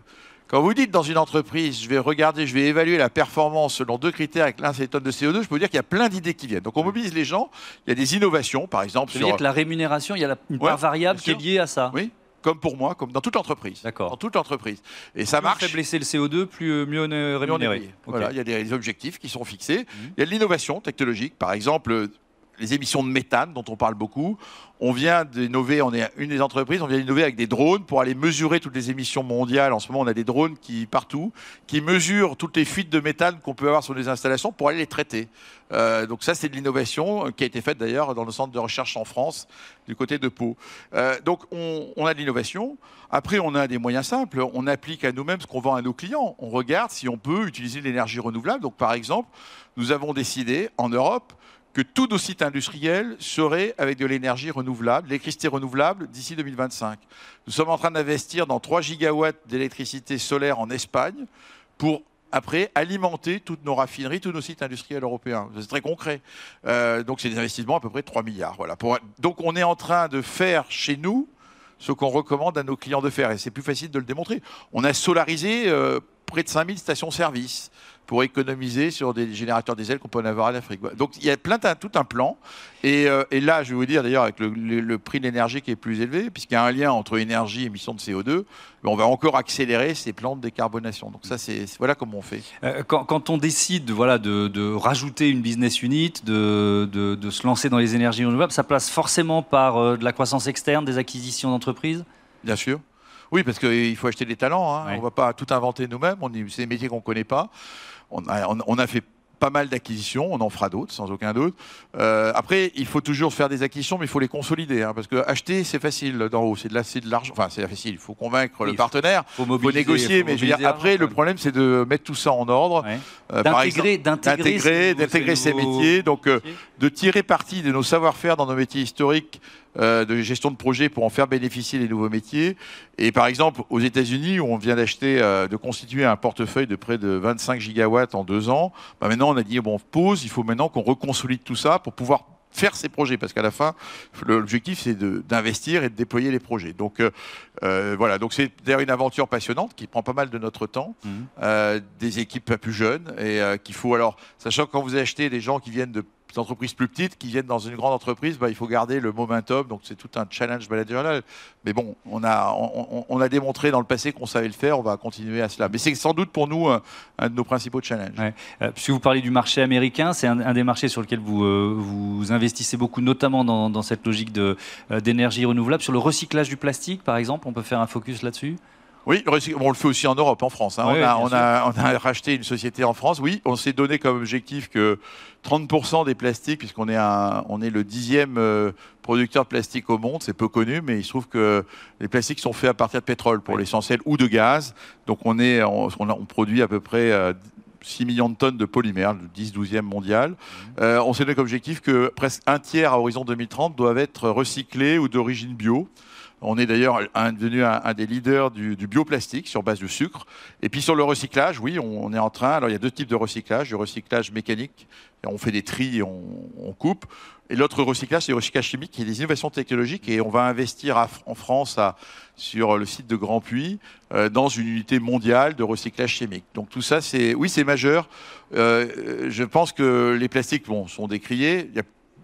Quand vous dites dans une entreprise, je vais regarder, je vais évaluer la performance selon deux critères avec l'un, c'est les tonnes de CO2, je peux vous dire qu'il y a plein d'idées qui viennent. Donc on mobilise les gens, il y a des innovations, par exemple. Ça veut dire que la rémunération, il y a une part variable qui est liée à ça. Oui, comme pour moi, comme dans toute entreprise. D'accord. Dans toute entreprise. Et ça marche. Plus blesser le CO2, plus euh, mieux on est rémunéré. Voilà, il y a des objectifs qui sont fixés. Mhm. Il y a de l'innovation technologique. Par exemple, les émissions de méthane dont on parle beaucoup. On vient d'innover, on est une des entreprises, on vient d'innover avec des drones pour aller mesurer toutes les émissions mondiales. En ce moment, on a des drones qui partout, qui mesurent toutes les fuites de méthane qu'on peut avoir sur les installations pour aller les traiter. Euh, donc ça, c'est de l'innovation qui a été faite d'ailleurs dans le centre de recherche en France, du côté de Pau. Euh, donc on, on, a de l'innovation. Après, on a des moyens simples. On applique à nous-mêmes ce qu'on vend à nos clients. On regarde si on peut utiliser l'énergie renouvelable. Donc par exemple, nous avons décidé en Europe que tous nos sites industriels seraient avec de l'énergie renouvelable, l'électricité renouvelable d'ici 2025. Nous sommes en train d'investir dans 3 gigawatts d'électricité solaire en Espagne pour après alimenter toutes nos raffineries, tous nos sites industriels européens. C'est très concret. Euh, donc c'est des investissements à peu près de 3 milliards. Voilà. donc on est en train de faire chez nous ce qu'on recommande à nos clients de faire. Et c'est plus facile de le démontrer. On a solarisé euh, près de 5000 stations-service pour économiser sur des générateurs diesel qu'on peut en avoir en Afrique. Donc il y a plein tout un plan. Euh, et, là, je vais vous dire d'ailleurs, avec le, prix de l'énergie qui est plus élevé, puisqu'il y a un lien entre énergie et émissions de CO2, on va encore accélérer ces plans de décarbonation. Donc ça, c'est voilà comment on fait. Euh, quand, on décide voilà, de, rajouter une business unit, de, de, se lancer dans les énergies renouvelables, ça passe forcément par euh, de la croissance externe, des acquisitions d'entreprises? Bien sûr. Oui, parce qu'il faut acheter des talents. Hein. On ne va pas tout inventer nous-mêmes. C'est des métiers qu'on ne connaît pas. On a, on a, fait pas mal d'acquisitions, on en fera d'autres, sans aucun doute. Euh, après, il faut toujours faire des acquisitions, mais il faut les consolider, hein, parce que acheter, c'est facile d'en haut, c'est de, l'argent, enfin c'est facile, il faut convaincre le partenaire, il faut, négocier, mais je veux dire, après, le problème, c'est de mettre tout ça en ordre, euh, d'intégrer, d'intégrer, ces métiers, donc euh, de tirer parti de nos savoir-faire dans nos métiers historiques de gestion de projet pour en faire bénéficier les nouveaux métiers. Et par exemple, aux États-Unis, où on vient d'acheter, de constituer un portefeuille de près de 25 gigawatts en deux ans, bah maintenant on a dit bon, pause, il faut maintenant qu'on reconsolide tout ça pour pouvoir faire ces projets, parce qu'à la fin, l'objectif c'est d'investir et de déployer les projets. Donc euh, voilà, donc c'est d'ailleurs une aventure passionnante qui prend pas mal de notre temps, mmh. des équipes pas plus jeunes et qu'il faut alors, sachant que quand vous achetez des gens qui viennent de entreprises plus petites qui viennent dans une grande entreprise, bah, il faut garder le momentum. Donc c'est tout un challenge managerial. Mais bon, on a, on, a démontré dans le passé qu'on savait le faire. On va continuer à cela. Mais c'est sans doute pour nous un, de nos principaux challenges. Ouais. Euh, puisque vous parlez du marché américain, c'est un, des marchés sur lequel vous, euh, investissez beaucoup, notamment dans, cette logique euh, d'énergie renouvelable. Sur le recyclage du plastique, par exemple, on peut faire un focus là-dessus? Oui, on le fait aussi en Europe, en France. Hein. on, a, on, a, on, a, racheté une société en France. Oui, on s'est donné comme objectif que 30% des plastiques, puisqu'on est, on est le dixième euh, producteur de plastique au monde, c'est peu connu, mais il se trouve que les plastiques sont faits à partir de pétrole pour l'essentiel ou de gaz. Donc on, est, on, on produit à peu près 6 euh, millions de tonnes de polymères, le 10-12e mondial. Mmh. Euh, on s'est donné comme objectif que presque un tiers à horizon 2030 doivent être recyclés ou d'origine bio. On est d'ailleurs devenu un, des leaders du, bioplastique sur base de sucre. Et puis sur le recyclage, oui, on, est en train. Alors il y a deux types de recyclage du recyclage mécanique, on fait des tris, on, on coupe. Et l'autre recyclage, c'est le recyclage chimique, qui est des innovations technologiques. Et on va investir en France sur le site de Grand Puy euh, dans une unité mondiale de recyclage chimique. Donc tout ça, c'est oui, c'est majeur. Euh, je pense que les plastiques sont décriés.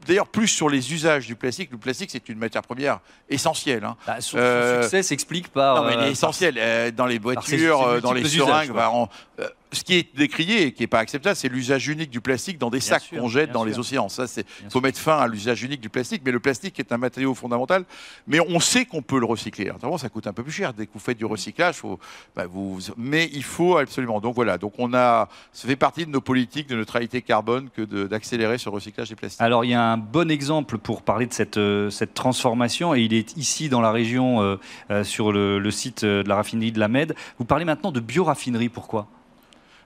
D'ailleurs plus sur les usages du plastique. Le plastique, c'est une matière première essentielle. Hein. Bah, son, euh, succès s'explique par. Non, mais il est euh, essentiel. Euh, dans les voitures, dans les seringues, bah, ce qui est décrié et qui n'est pas acceptable, c'est l'usage unique du plastique dans des sacs qu'on jette dans les océans. Ça, c'est, il faut mettre fin à l'usage unique du plastique. Mais le plastique est un matériau fondamental. Mais on sait qu'on peut le recycler. Alors, ça coûte un peu plus cher. Dès que vous faites du recyclage, faut, bah, vous, mais il faut absolument. Donc voilà. Donc on a, ça fait partie de nos politiques de neutralité carbone que d'accélérer ce recyclage des plastiques. Alors il y a un bon exemple pour parler de cette, euh, cette transformation et il est ici dans la région euh, euh, sur le, le, site de la raffinerie de la Med. Vous parlez maintenant de bioraffinerie. Pourquoi?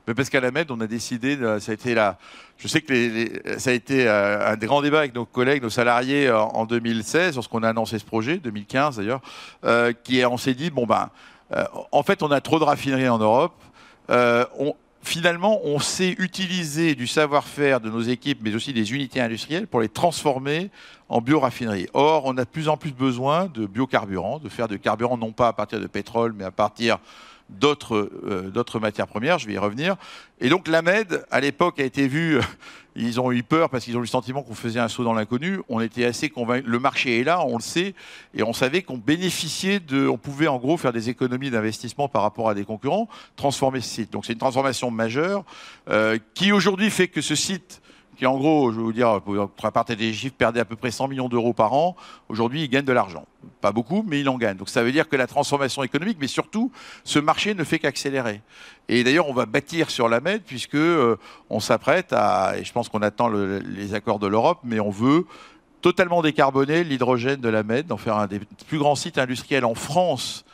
Mais parce qu'à la MED, on a décidé, ça a été là. Je sais que ça a été euh, un des grands débats avec nos collègues, nos salariés en 2016, lorsqu'on a annoncé ce projet, 2015 d'ailleurs, euh, qui on s'est dit bon ben, euh, en fait, on a trop de raffineries en Europe. finalement, on sait utiliser du savoir-faire de nos équipes, mais aussi des unités industrielles, pour les transformer en bioraffinerie. Or, on a de plus en plus besoin de biocarburants, de faire de carburant non pas à partir de pétrole, mais à partir d'autres euh, d'autres matières premières, je vais y revenir. Et donc l'AMED, à l'époque, a été vu, ils ont eu peur parce qu'ils ont eu le sentiment qu'on faisait un saut dans l'inconnu. On était assez convaincus, le marché est là, on le sait, et on savait qu'on bénéficiait de, on pouvait en gros faire des économies d'investissement par rapport à des concurrents, transformer ce site. Donc c'est une transformation majeure euh, qui aujourd'hui fait que ce site qui en gros, je vais vous dire, pour partir des chiffres, perdait à peu près 100 millions d'euros par an. Aujourd'hui, il gagne de l'argent. Pas beaucoup, mais il en gagne. Donc ça veut dire que la transformation économique, mais surtout, ce marché ne fait qu'accélérer. Et d'ailleurs, on va bâtir sur la MED, euh, s'apprête à, et je pense qu'on attend les accords de l'Europe, mais on veut totalement décarboner l'hydrogène de la MED, en faire un des plus grands sites industriels en France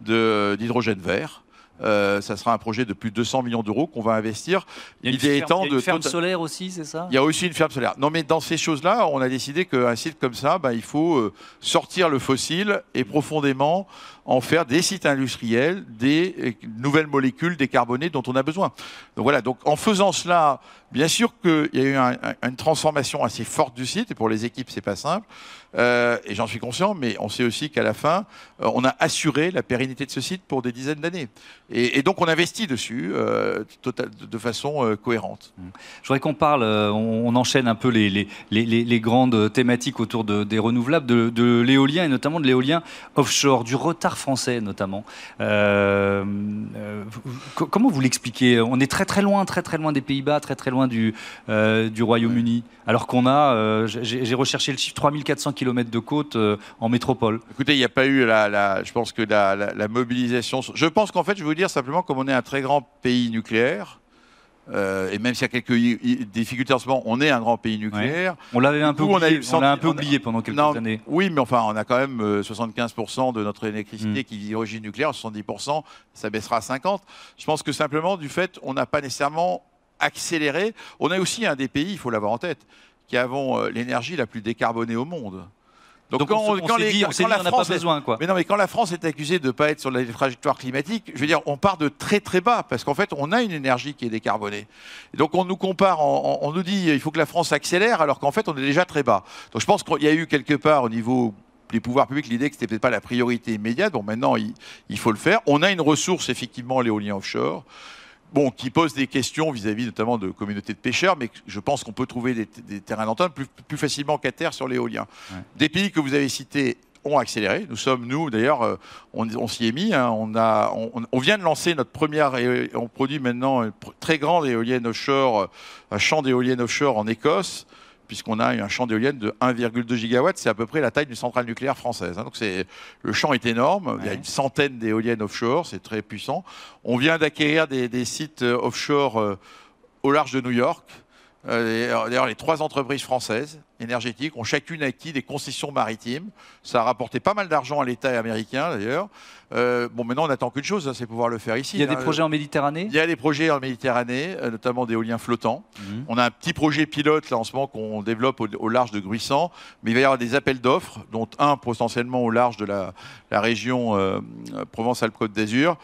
d'hydrogène vert. Ça sera un projet de plus de 200 millions d'euros qu'on va investir. Il y a une, ferme, étant de solaire aussi, c'est ça? Il y a aussi une ferme solaire. Non, mais dans ces choses-là, on a décidé qu'un site comme ça, bah, il faut sortir le fossile et profondément en faire des sites industriels, des nouvelles molécules décarbonées dont on a besoin. Donc voilà, donc en faisant cela, bien sûr qu'il y a eu une transformation assez forte du site, et pour les équipes, c'est pas simple. Euh, et j'en suis conscient, mais on sait aussi qu'à la fin, euh, on a assuré la pérennité de ce site pour des dizaines d'années. Et, donc on investit dessus euh, de façon cohérente. Mmh. Je voudrais qu'on parle, on, enchaîne un peu les, grandes thématiques autour de, des renouvelables, de, de l'éolien et notamment de l'éolien offshore, du retard français notamment. comment vous l'expliquez? On est très très loin, très très loin des Pays-Bas, très très loin du, du Royaume-Uni, alors qu'on a, j'ai recherché le chiffre 3400 kilomètres de côte euh, en métropole. Écoutez, il n'y a pas eu la, je pense que la, mobilisation. Je pense qu'en fait, je vais vous dire simplement, comme on est un très grand pays nucléaire. Euh, et même s'il y a quelques difficultés en ce moment, on est un grand pays nucléaire. On l'avait un peu oublié, on, l'a un peu oublié pendant quelques années. Oui, mais enfin, on a quand même 75% euh, de notre électricité mm. qui est d'origine nucléaire, 70%, ça baissera à 50%. Je pense que simplement, du fait, on n'a pas nécessairement accéléré. On est aussi un des pays, il faut l'avoir en tête, qui avons euh, l'énergie la plus décarbonée au monde. Donc, quand, on, quand, dit, quand la France pas besoin, quoi. Mais non, mais quand la France est accusée de ne pas être sur la trajectoire climatique, je veux dire, on part de très très bas parce qu'en fait, on a une énergie qui est décarbonée. donc on nous compare, on, nous dit, il faut que la France accélère, alors qu'en fait, on est déjà très bas. Donc je pense qu'il y a eu quelque part au niveau des pouvoirs publics l'idée que c'était peut-être pas la priorité immédiate. Bon, maintenant, il, il, faut le faire. On a une ressource effectivement, l'éolien offshore bon, qui pose des questions vis-à-vis notamment de communautés de pêcheurs, mais je pense qu'on peut trouver des, terrains d'entente plus, facilement qu'à terre sur l'éolien. Des pays que vous avez cités ont accéléré. Nous sommes, nous, d'ailleurs, euh, on, s'y est mis. Hein. on, a, on, vient de lancer notre première, on produit maintenant une très grande éolienne offshore, euh, un champ d'éoliennes offshore en Écosse puisqu'on a un champ d'éoliennes de 1,2 gigawatts, c'est à peu près la taille d'une centrale nucléaire française. Hein. Donc le champ est énorme, il y a une centaine d'éoliennes offshore, c'est très puissant. On vient d'acquérir des, sites euh, offshore euh, au large de New York. Euh, d'ailleurs, les trois entreprises françaises énergétiques ont chacune acquis des concessions maritimes. Ça a rapporté pas mal d'argent à l'État américain, d'ailleurs. Euh, bon, maintenant, on n'attend qu'une chose, hein, c'est pouvoir le faire ici. Il y a des hein. projets en Méditerranée? Il y a des projets en Méditerranée, euh, notamment d'éoliens flottants. Mhm. On a un petit projet pilote, là, en ce moment, qu'on développe au, large de Gruissant. Mais il va y avoir des appels d'offres, dont un potentiellement au large de la, région Provence-Alpes-Côte d'Azur,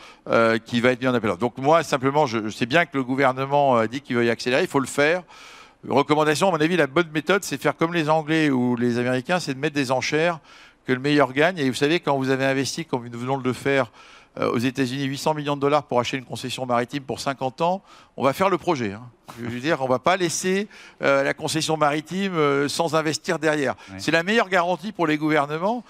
qui va être mis en appel d'offres. Donc, moi, simplement, je, je sais bien que le gouvernement a dit qu'il veut y accélérer. Il faut le faire recommandation, à mon avis, la bonne méthode, c'est de faire comme les Anglais ou les Américains, c'est de mettre des enchères, que le meilleur gagne. Et vous savez, quand vous avez investi, comme nous venons de le faire euh, aux États-Unis, 800 millions de dollars pour acheter une concession maritime pour 50 ans, on va faire le projet. Hein. Je veux dire, on ne va pas laisser euh, la concession maritime euh, sans investir derrière. C'est la meilleure garantie pour les gouvernements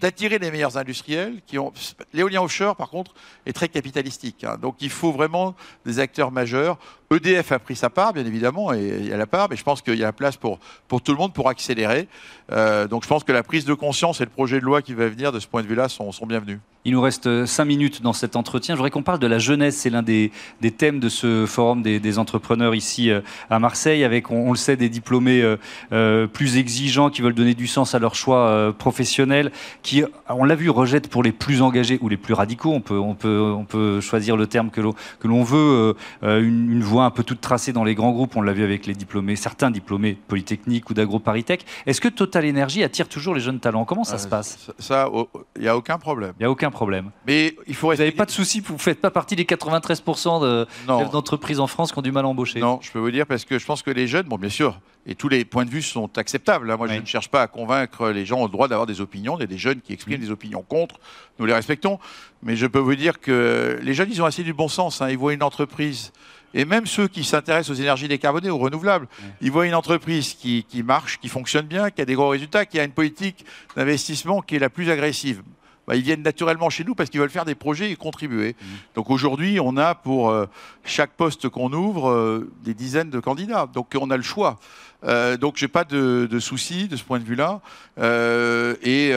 d'attirer les meilleurs industriels. Qui ont... L'éolien offshore, par contre, est très capitalistique. Hein. donc il faut vraiment des acteurs majeurs. EDF a pris sa part, bien évidemment, et il y a la part, mais je pense qu'il y a la place pour, pour tout le monde pour accélérer. donc je pense que la prise de conscience et le projet de loi qui va venir de ce point de vue-là sont, sont bienvenus. Il nous reste cinq minutes dans cet entretien. Je voudrais qu'on parle de la jeunesse. C'est l'un des, des, thèmes de ce forum des, entrepreneurs ici euh, à Marseille, avec, on, le sait, des diplômés euh, euh, plus exigeants qui veulent donner du sens à leur choix professionnel, qui, on l'a vu, rejettent pour les plus engagés ou les plus radicaux. On peut, on peut, on peut choisir le terme que l'on veut. Une, une, voie un peu toute tracée dans les grands groupes. On l'a vu avec les diplômés, certains diplômés polytechniques ou d'agro-paritech. Est-ce que Total Energy attire toujours les jeunes talents? Comment ça se passe? Ça, il n'y a aucun problème. Il n'y a aucun problème. Mais il faut. Vous n'avez pas de souci, vous ne faites pas partie des 93% de d'entreprises en France qui ont du mal à embaucher. Non, je peux vous dire parce que je pense que les jeunes, bon, bien sûr, et tous les points de vue sont acceptables. Hein. Moi, je ne cherche pas à convaincre les gens au droit d'avoir des opinions. Il y a des jeunes qui expriment des opinions contre. Nous les respectons. Mais je peux vous dire que les jeunes, ils ont assez du bon sens. Hein. Ils voient une entreprise. Et même ceux qui s'intéressent aux énergies décarbonées, aux renouvelables, ils voient une entreprise qui, qui marche, qui fonctionne bien, qui a des gros résultats, qui a une politique d'investissement qui est la plus agressive. Bah, ils viennent naturellement chez nous parce qu'ils veulent faire des projets et contribuer. Mmh. Donc aujourd'hui, on a pour euh, chaque poste qu'on ouvre euh, des dizaines de candidats. Donc on a le choix. Euh, donc j'ai pas de, de soucis de ce point de vue-là. Euh, et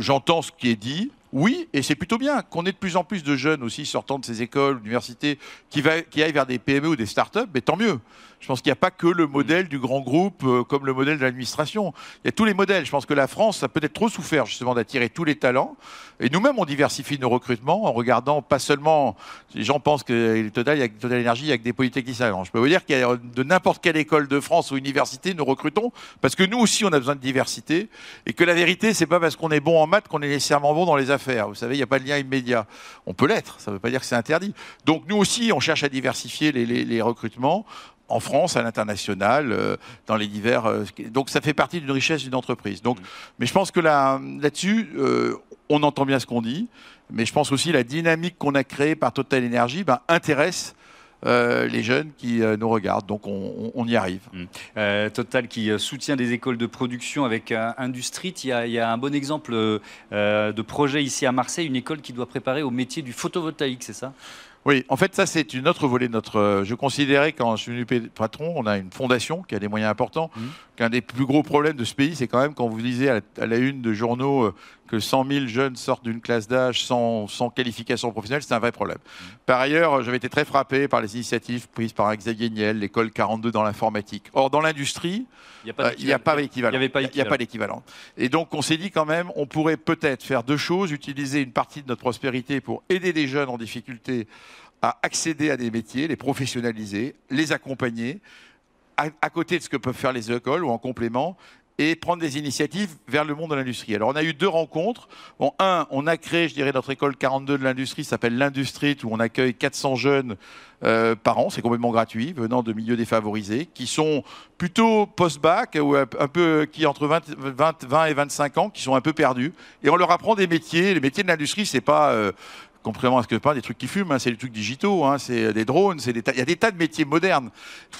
j'entends ce qui est dit. Oui, et c'est plutôt bien qu'on ait de plus en plus de jeunes aussi sortant de ces écoles, universités, qui, va, qui aillent vers des PME ou des start-up, mais tant mieux. Je pense qu'il n'y a pas que le modèle du grand groupe euh, comme le modèle de l'administration. Il y a tous les modèles. Je pense que la France a peut-être trop souffert justement d'attirer tous les talents. Et nous-mêmes, on diversifie nos recrutements en regardant pas seulement. Les gens pensent que Total, il y a Total Énergie, il y a que des polytechniciens. Je peux vous dire qu'il y a de n'importe quelle école de France ou université, nous recrutons parce que nous aussi, on a besoin de diversité et que la vérité, c'est pas parce qu'on est bon en maths qu'on est nécessairement bon dans les affaires. Vous savez, il n'y a pas de lien immédiat. On peut l'être, ça ne veut pas dire que c'est interdit. Donc nous aussi, on cherche à diversifier les, les recrutements en France, à l'international, euh, dans les divers. Euh, donc ça fait partie d'une richesse d'une entreprise. Donc, mm. mais je pense que là, là-dessus, euh, on entend bien ce qu'on dit, mais je pense aussi la dynamique qu'on a créée par Total Energy ben, intéresse. les jeunes qui nous regardent. Donc on, y arrive. Mm. Total qui soutient des écoles de production avec Industrie. Il y, a, il y, a, un bon exemple de projet ici à Marseille, une école qui doit préparer au métier du photovoltaïque, c'est ça? Oui, en fait, ça, c'est une autre volée de notre. Euh, je considérais, quand je suis venu patron, on a une fondation qui a des moyens importants. Mmh. Qu'un des plus gros problèmes de ce pays, c'est quand même quand vous lisez à la, une de journaux euh, que 100 000 jeunes sortent d'une classe d'âge sans, qualification professionnelle, c'est un vrai problème. Par ailleurs, j'avais été très frappé par les initiatives prises par Xavier Niel, l'école 42 dans l'informatique. Or, dans l'industrie, il n'y a pas d'équivalent. Il n'y a pas d'équivalent. Et donc, on s'est dit quand même, on pourrait peut-être faire deux choses utiliser une partie de notre prospérité pour aider des jeunes en difficulté à accéder à des métiers, les professionnaliser, les accompagner, à, côté de ce que peuvent faire les écoles ou en complément, et prendre des initiatives vers le monde de l'industrie. Alors on a eu deux rencontres. Bon, un, on a créé, je dirais, notre école 42 de l'industrie, s'appelle l'Industrie, où on accueille 400 jeunes euh, par an, c'est complètement gratuit, venant de milieux défavorisés, qui sont plutôt post-bac ou un peu qui entre 20, 20, et 25 ans, qui sont un peu perdus, et on leur apprend des métiers. Les métiers de l'industrie, c'est pas euh, comprenez à ce que pas des trucs qui fument, hein, c'est des trucs digitaux, hein, c'est des drones, c'est il y a des tas de métiers modernes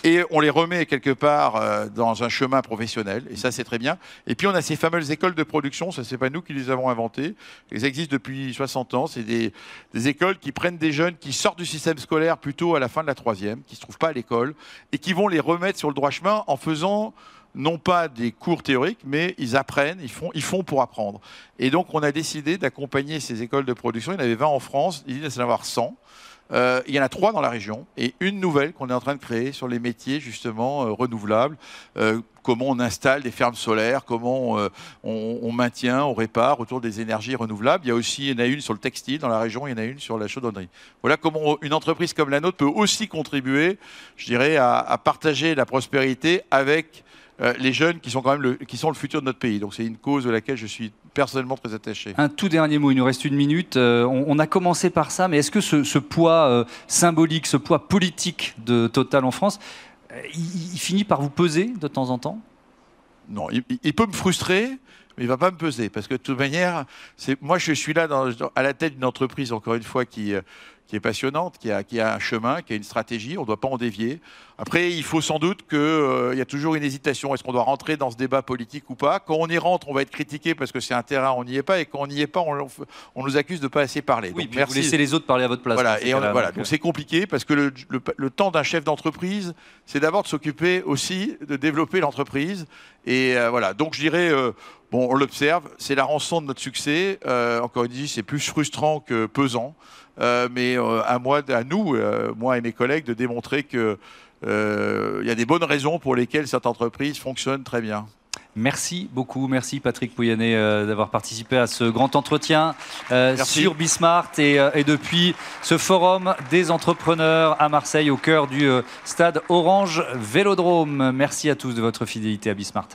et on les remet quelque part euh, dans un chemin professionnel et ça c'est très bien. Et puis on a ces fameuses écoles de production, ça c'est pas nous qui les avons inventées, elles existent depuis 60 ans, c'est des, des, écoles qui prennent des jeunes qui sortent du système scolaire plutôt à la fin de la troisième, qui se trouvent pas à l'école et qui vont les remettre sur le droit chemin en faisant non pas des cours théoriques, mais ils apprennent, ils font, ils font pour apprendre. Et donc, on a décidé d'accompagner ces écoles de production. Il y en avait 20 en France, il y en avoir 100. Euh, il y en a trois dans la région et une nouvelle qu'on est en train de créer sur les métiers justement euh, renouvelables. Euh, comment on installe des fermes solaires, comment on, maintient, on répare autour des énergies renouvelables. Il y a aussi, il y en a une sur le textile dans la région, il y en a une sur la chaudronnerie. Voilà comment une entreprise comme la nôtre peut aussi contribuer, je dirais, à, à partager la prospérité avec euh, les jeunes qui sont quand même le, qui sont le futur de notre pays. Donc c'est une cause de laquelle je suis personnellement très attaché. Un tout dernier mot, il nous reste une minute. Euh, on, a commencé par ça, mais est-ce que ce, poids euh, symbolique, ce poids politique de Total en France, il, finit par vous peser de temps en temps? Non, il, peut me frustrer, mais il va pas me peser parce que de toute manière, c'est moi je suis là dans, à la tête d'une entreprise encore une fois qui qui est passionnante, qui a, qui a un chemin, qui a une stratégie, on ne doit pas en dévier. Après, il faut sans doute qu'il euh, y a toujours une hésitation. Est-ce qu'on doit rentrer dans ce débat politique ou pas? Quand on y rentre, on va être critiqué parce que c'est un terrain, on n'y est pas. Et quand on n'y est pas, on, on, nous accuse de ne pas assez parler. Oui, Donc, merci. vous laissez les autres parler à votre place. Voilà, et voilà. Donc c'est compliqué parce que le, le, temps d'un chef d'entreprise, c'est d'abord de s'occuper aussi de développer l'entreprise. Et euh, voilà, donc je dirais, euh, bon, on l'observe, c'est la rançon de notre succès. encore une fois, c'est plus frustrant que pesant. Euh, mais euh, à moi, à nous, euh, moi et mes collègues, de démontrer qu'il y a des bonnes raisons pour lesquelles cette entreprise fonctionne très bien. Merci beaucoup, merci Patrick Pouyanné d'avoir participé à ce grand entretien sur Bismart et, et, depuis ce forum des entrepreneurs à Marseille au cœur du stade Orange Vélodrome. Merci à tous de votre fidélité à Bismart.